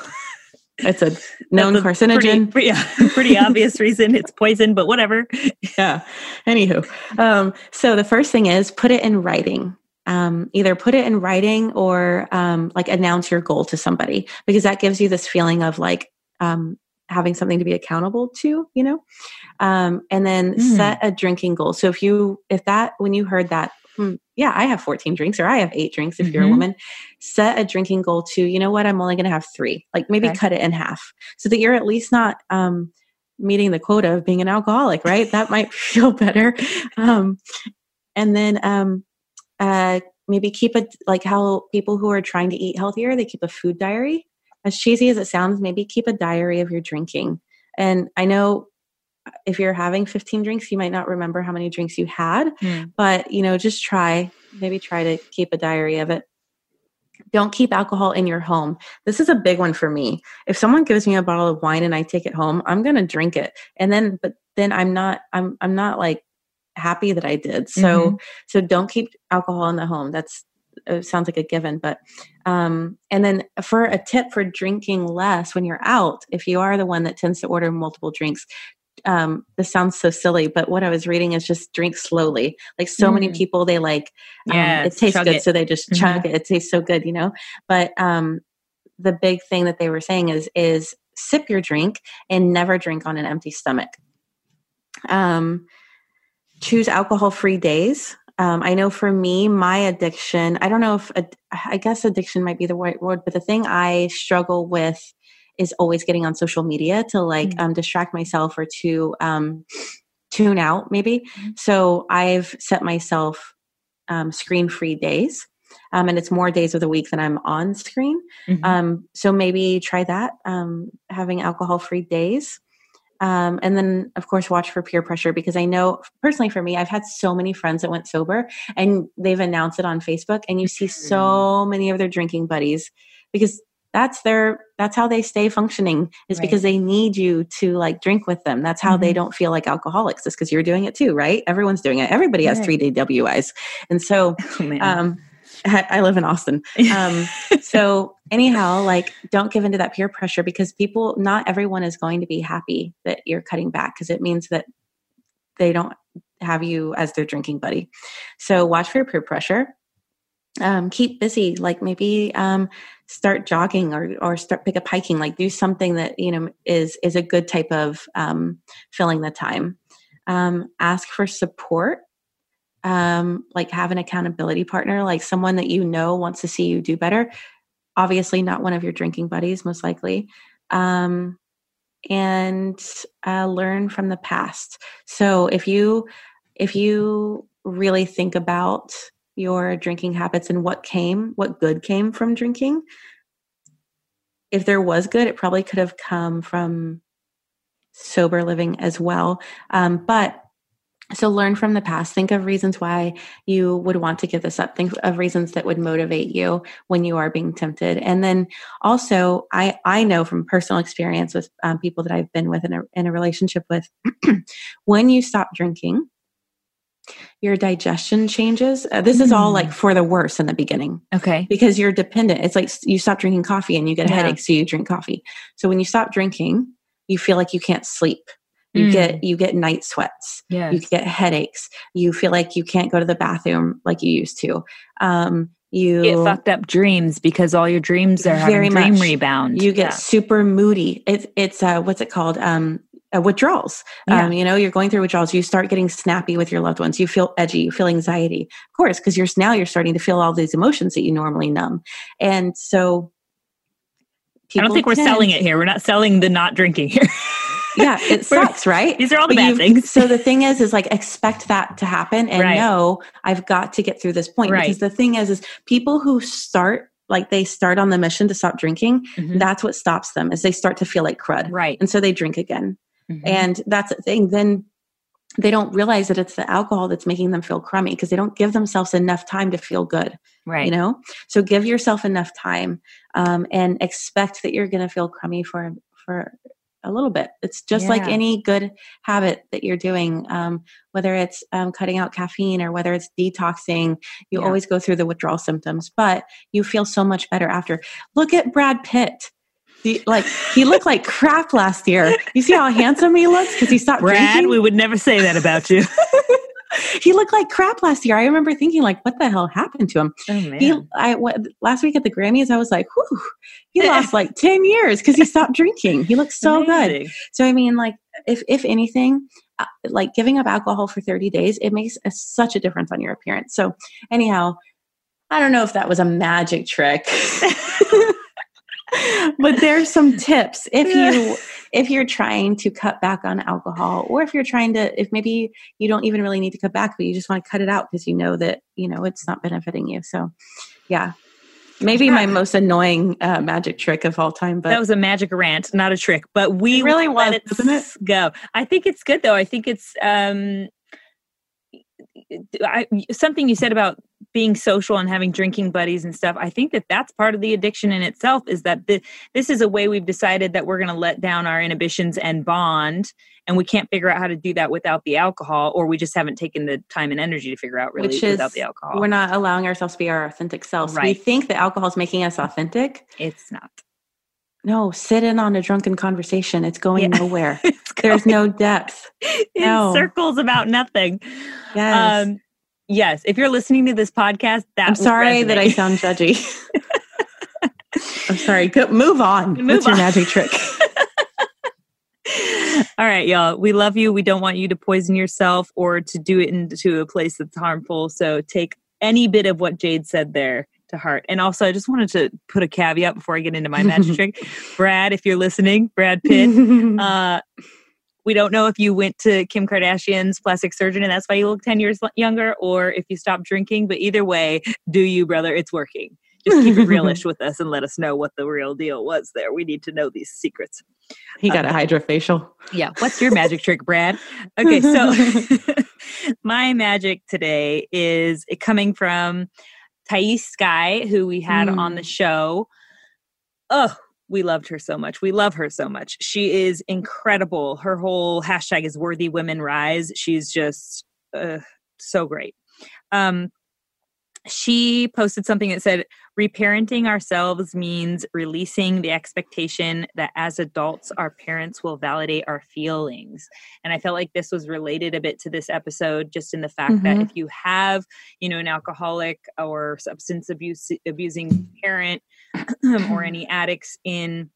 It's a known a carcinogen. Pretty, yeah, pretty obvious reason. It's poison, but whatever. yeah. Anywho, um, so the first thing is put it in writing. Um, either put it in writing or um, like announce your goal to somebody because that gives you this feeling of like um, having something to be accountable to, you know. Um, and then Hmm. set a drinking goal. So if you if that when you heard that, hmm, yeah, I have 14 drinks or I have eight drinks. If you're a Mhm. woman, set a drinking goal to you know what I'm only going to have three. Like maybe Okay. cut it in half so that you're at least not um, meeting the quota of being an alcoholic, right? that might feel better. Um, and then um, uh, maybe keep a like how people who are trying to eat healthier they keep a food diary. As cheesy as it sounds, maybe keep a diary of your drinking. And I know if you're having 15 drinks, you might not remember how many drinks you had, Hmm. but you know, just try, maybe try to keep a diary of it. Don't keep alcohol in your home. This is a big one for me. If someone gives me a bottle of wine and I take it home, I'm going to drink it. And then but then I'm not I'm I'm not like happy that I did. So so don't keep alcohol in the home. That's it sounds like a given, but um and then for a tip for drinking less when you're out, if you are the one that tends to order multiple drinks, um this sounds so silly, but what I was reading is just drink slowly. Like so many Mm. people they like um, Yeah, it tastes good it. so they just Mhm. chug it. It tastes so good, you know. But um the big thing that they were saying is is sip your drink and never drink on an empty stomach. Um choose alcohol free days. Um, I know for me, my addiction, I don't know if, ad- I guess addiction might be the right word, but the thing I struggle with is always getting on social media to like Mm. um, distract myself or to um, tune out, maybe. So I've set myself um, screen free days. Um, and it's more days of the week than I'm on screen. Mhm. Um, so maybe try that, um, having alcohol free days. Um, and then, of course, watch for peer pressure because I know personally for me, I've had so many friends that went sober and they've announced it on Facebook, and you see so many of their drinking buddies because that's their that's how they stay functioning is Right. because they need you to like drink with them that's how they Mhm. don't feel like alcoholics is because you're doing it too right everyone's doing it everybody has three dwis and so Oh, um I I live in Austin. Um, so anyhow, like don't give into that peer pressure because people, not everyone is going to be happy that you're cutting back because it means that they don't have you as their drinking buddy. So watch for your peer pressure. Um, keep busy, like maybe um, start jogging or or start pick up hiking. Like do something that you know is is a good type of um, filling the time. Um, ask for support um, like have an accountability partner, like someone that you know wants to see you do better. Obviously, not one of your drinking buddies, most likely. Um, and uh, learn from the past. So if you if you really think about your drinking habits and what came, what good came from drinking, if there was good, it probably could have come from sober living as well. Um, but so learn from the past. Think of reasons why you would want to give this up. Think of reasons that would motivate you when you are being tempted. And then also, I I know from personal experience with um, people that I've been with in a in a relationship with, when you stop drinking, your digestion changes. Uh, this is all Mm. like for the worse in the beginning okay. because you're dependent. It's like you stop drinking coffee and you get a Yeah. headache, so you drink coffee. So when you stop drinking, you feel like you can't sleep. You Mm. get you get night sweats. Yes. You get headaches. You feel like you can't go to the bathroom like you used to. Um, you get fucked up dreams because all your dreams are Very having dream much. rebound. you get Yeah. super moody. It's it's uh, what's it called? Um, uh, withdrawals. Yeah. Um, you know, you're going through withdrawals. You start getting snappy with your loved ones. You feel edgy. You feel anxiety, of course, because you're now you're starting to feel all these emotions that you normally numb. And so, I don't think we're tend- selling it here. We're not selling the not drinking here. Yeah, it sucks, right? These are all the But bad things. So the thing is, is like expect that to happen and Right. know I've got to get through this point. Right. Because the thing is, is people who start like they start on the mission to stop drinking, Mhm. that's what stops them is they start to feel like crud. right. And so they drink again. Mhm. And that's the thing. Then they don't realize that it's the alcohol that's making them feel crummy because they don't give themselves enough time to feel good right. you know so give yourself enough time um, and expect that you're going to feel crummy for for a little bit it's just like any good habit that you're doing um, whether it's um, cutting out caffeine or whether it's detoxing you Yeah. always go through the withdrawal symptoms but you feel so much better after look at brad pitt The- like he looked like crap last year you see how handsome he looks because he stopped Brad, drinking we would never say that about you. he looked like crap last year i remember thinking like what the hell happened to him oh man. he, I what, last week at the Grammys, I was like, whew, he lost like 10 years because he stopped drinking. He looks so good. So, I mean, like, if, if anything, uh, like giving up alcohol for 30 days, it makes a, such a difference on your appearance. So, anyhow, I don't know if that was a magic trick. but there's some tips if you if you're trying to cut back on alcohol or if you're trying to if maybe you don't even really need to cut back but you just want to cut it out because you know that you know it's not benefiting you so yeah maybe my most annoying uh, magic trick of all time but that was a magic rant, not a trick. But we It really let was, it wasn't it? go. I think it's good though. I think it's um, I, something you said about being social and having drinking buddies and stuff. I think that that's part of the addiction in itself. Is that the, this is a way we've decided that we're going to let down our inhibitions and bond, and we can't figure out how to do that without the alcohol, or we just haven't taken the time and energy to figure out really which is without the alcohol. we're not allowing ourselves to be our authentic selves we think that alcohol is making us authentic it's not. No sit in on a drunken conversation it's going Yeah. nowhere It's there's going no depth in no. circles about nothing. yes Um, yes, if you're listening to this podcast, that I'm sorry that I sound judgy. I'm sorry. Go, move on. Move What's your magic trick? All right, y'all. We love you. We don't want you to poison yourself or to do it into a place that's harmful. So take any bit of what Jade said there to heart. And also, I just wanted to put a caveat before I get into my magic trick. Brad, if you're listening, Brad Pitt, uh, we don't know if you went to Kim Kardashian's plastic surgeon and that's why you look 10 years younger or if you stopped drinking. But either way, do you, brother? It's working. Just keep it realish with us and let us know what the real deal was there. We need to know these secrets. he got a hydrofacial. Yeah. What's your magic trick, Brad? Okay, so my magic today is coming from Thais Sky, who we had on the show oh, we loved her so much. We love her so much. She is incredible. Her whole hashtag is worthy women rise. She's just uh, so great. Um, she posted something that said reparenting ourselves means releasing the expectation that as adults our parents will validate our feelings and i felt like this was related a bit to this episode just in the fact mm-hmm. that if you have you know an alcoholic or substance abuse abusing parent or any addicts in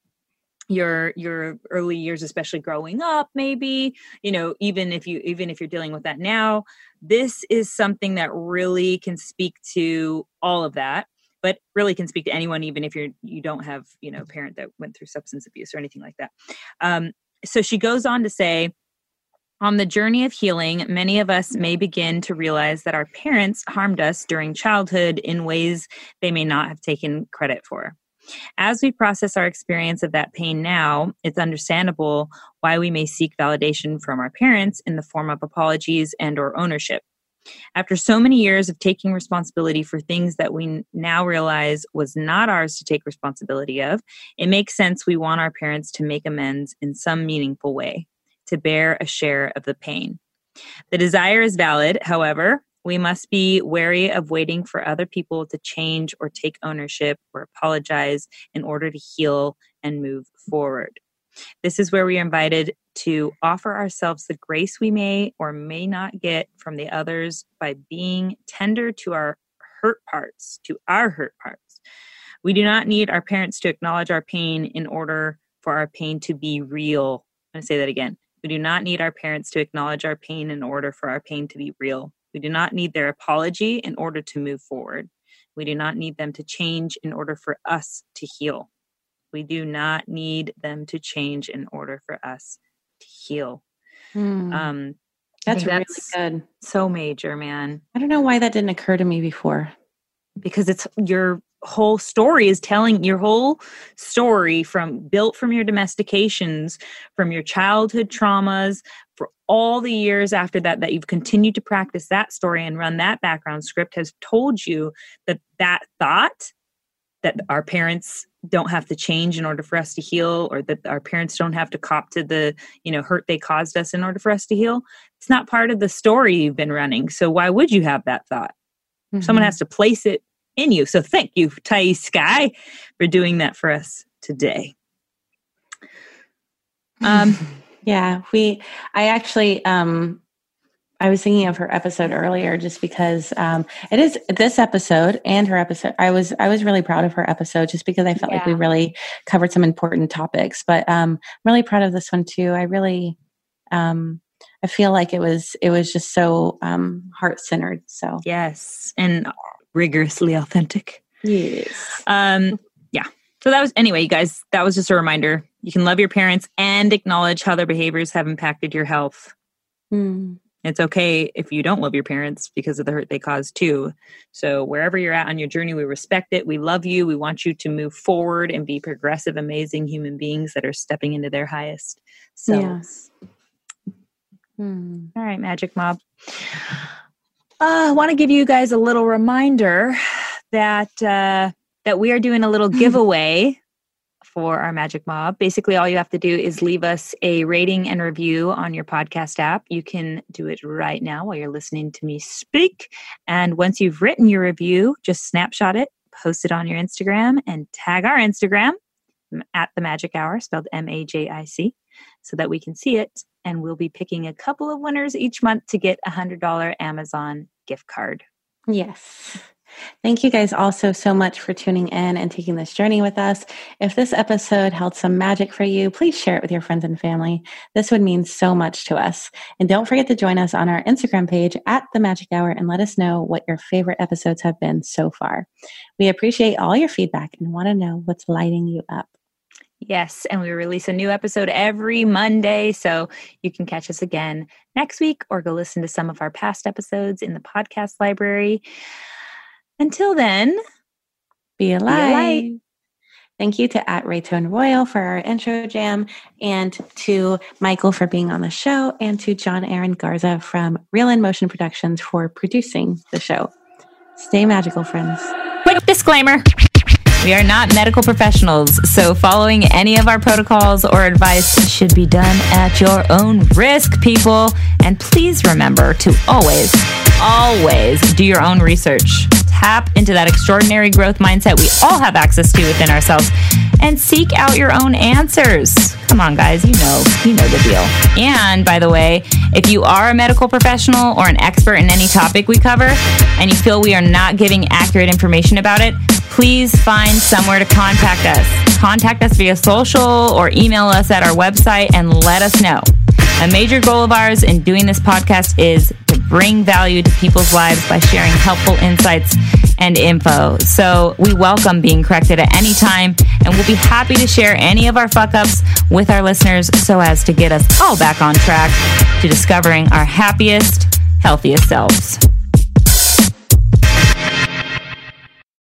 your your early years especially growing up maybe you know even if you even if you're dealing with that now this is something that really can speak to all of that but really can speak to anyone even if you're you don't have you know a parent that went through substance abuse or anything like that um, so she goes on to say on the journey of healing, many of us may begin to realize that our parents harmed us during childhood in ways they may not have taken credit for. As we process our experience of that pain now, it's understandable why we may seek validation from our parents in the form of apologies and or ownership. After so many years of taking responsibility for things that we now realize was not ours to take responsibility of, it makes sense we want our parents to make amends in some meaningful way, to bear a share of the pain. The desire is valid, however, we must be wary of waiting for other people to change or take ownership or apologize in order to heal and move forward. This is where we are invited to offer ourselves the grace we may or may not get from the others by being tender to our hurt parts, to our hurt parts. We do not need our parents to acknowledge our pain in order for our pain to be real. I'm going to say that again. We do not need our parents to acknowledge our pain in order for our pain to be real. We do not need their apology in order to move forward. We do not need them to change in order for us to heal. We do not need them to change in order for us to heal. Hmm. Um, that's, that's really good. So major, man. I don't know why that didn't occur to me before. Because it's your whole story is telling your whole story from built from your domestications, from your childhood traumas, for all the years after that that you've continued to practice that story and run that background script has told you that that thought that our parents don't have to change in order for us to heal or that our parents don't have to cop to the you know hurt they caused us in order for us to heal it's not part of the story you've been running so why would you have that thought mm-hmm. someone has to place it in you so thank you thais sky for doing that for us today um Yeah, we. I actually. um I was thinking of her episode earlier just because um, it is this episode and her episode. I was I was really proud of her episode just because I felt yeah. like we really covered some important topics. But um, I'm really proud of this one too. I really um, I feel like it was it was just so um, heart centered. So yes, and rigorously authentic. Yes. Um. Yeah. So that was anyway, you guys. That was just a reminder you can love your parents and acknowledge how their behaviors have impacted your health. Mm. It's okay if you don't love your parents because of the hurt they caused too. So, wherever you're at on your journey, we respect it. We love you. We want you to move forward and be progressive, amazing human beings that are stepping into their highest selves. Yes. Hmm. All right, Magic Mob. Uh, I want to give you guys a little reminder that uh, that we are doing a little giveaway for our Magic Mob. Basically, all you have to do is leave us a rating and review on your podcast app. You can do it right now while you're listening to me speak. And once you've written your review, just snapshot it, post it on your Instagram, and tag our Instagram at the Magic Hour, spelled M A J I C, so that we can see it. And we'll be picking a couple of winners each month to get a $100 Amazon gift card. Yes. Thank you guys also so much for tuning in and taking this journey with us. If this episode held some magic for you, please share it with your friends and family. This would mean so much to us. And don't forget to join us on our Instagram page at The Magic Hour and let us know what your favorite episodes have been so far. We appreciate all your feedback and want to know what's lighting you up. Yes, and we release a new episode every Monday, so you can catch us again next week or go listen to some of our past episodes in the podcast library. Until then, be a light. Thank you to at Raytone Royal for our intro jam, and to Michael for being on the show, and to John Aaron Garza from Real in Motion Productions for producing the show. Stay magical, friends. Quick disclaimer We are not medical professionals, so following any of our protocols or advice should be done at your own risk, people. And please remember to always, always do your own research. Tap into that extraordinary growth mindset we all have access to within ourselves and seek out your own answers. Come on, guys, you know, you know the deal. And by the way, if you are a medical professional or an expert in any topic we cover and you feel we are not giving accurate information about it, please find somewhere to contact us. Contact us via social or email us at our website and let us know. A major goal of ours in doing this podcast is to bring value to people's lives by sharing helpful insights and info. So we welcome being corrected at any time, and we'll be happy to share any of our fuck ups with our listeners so as to get us all back on track to discovering our happiest, healthiest selves.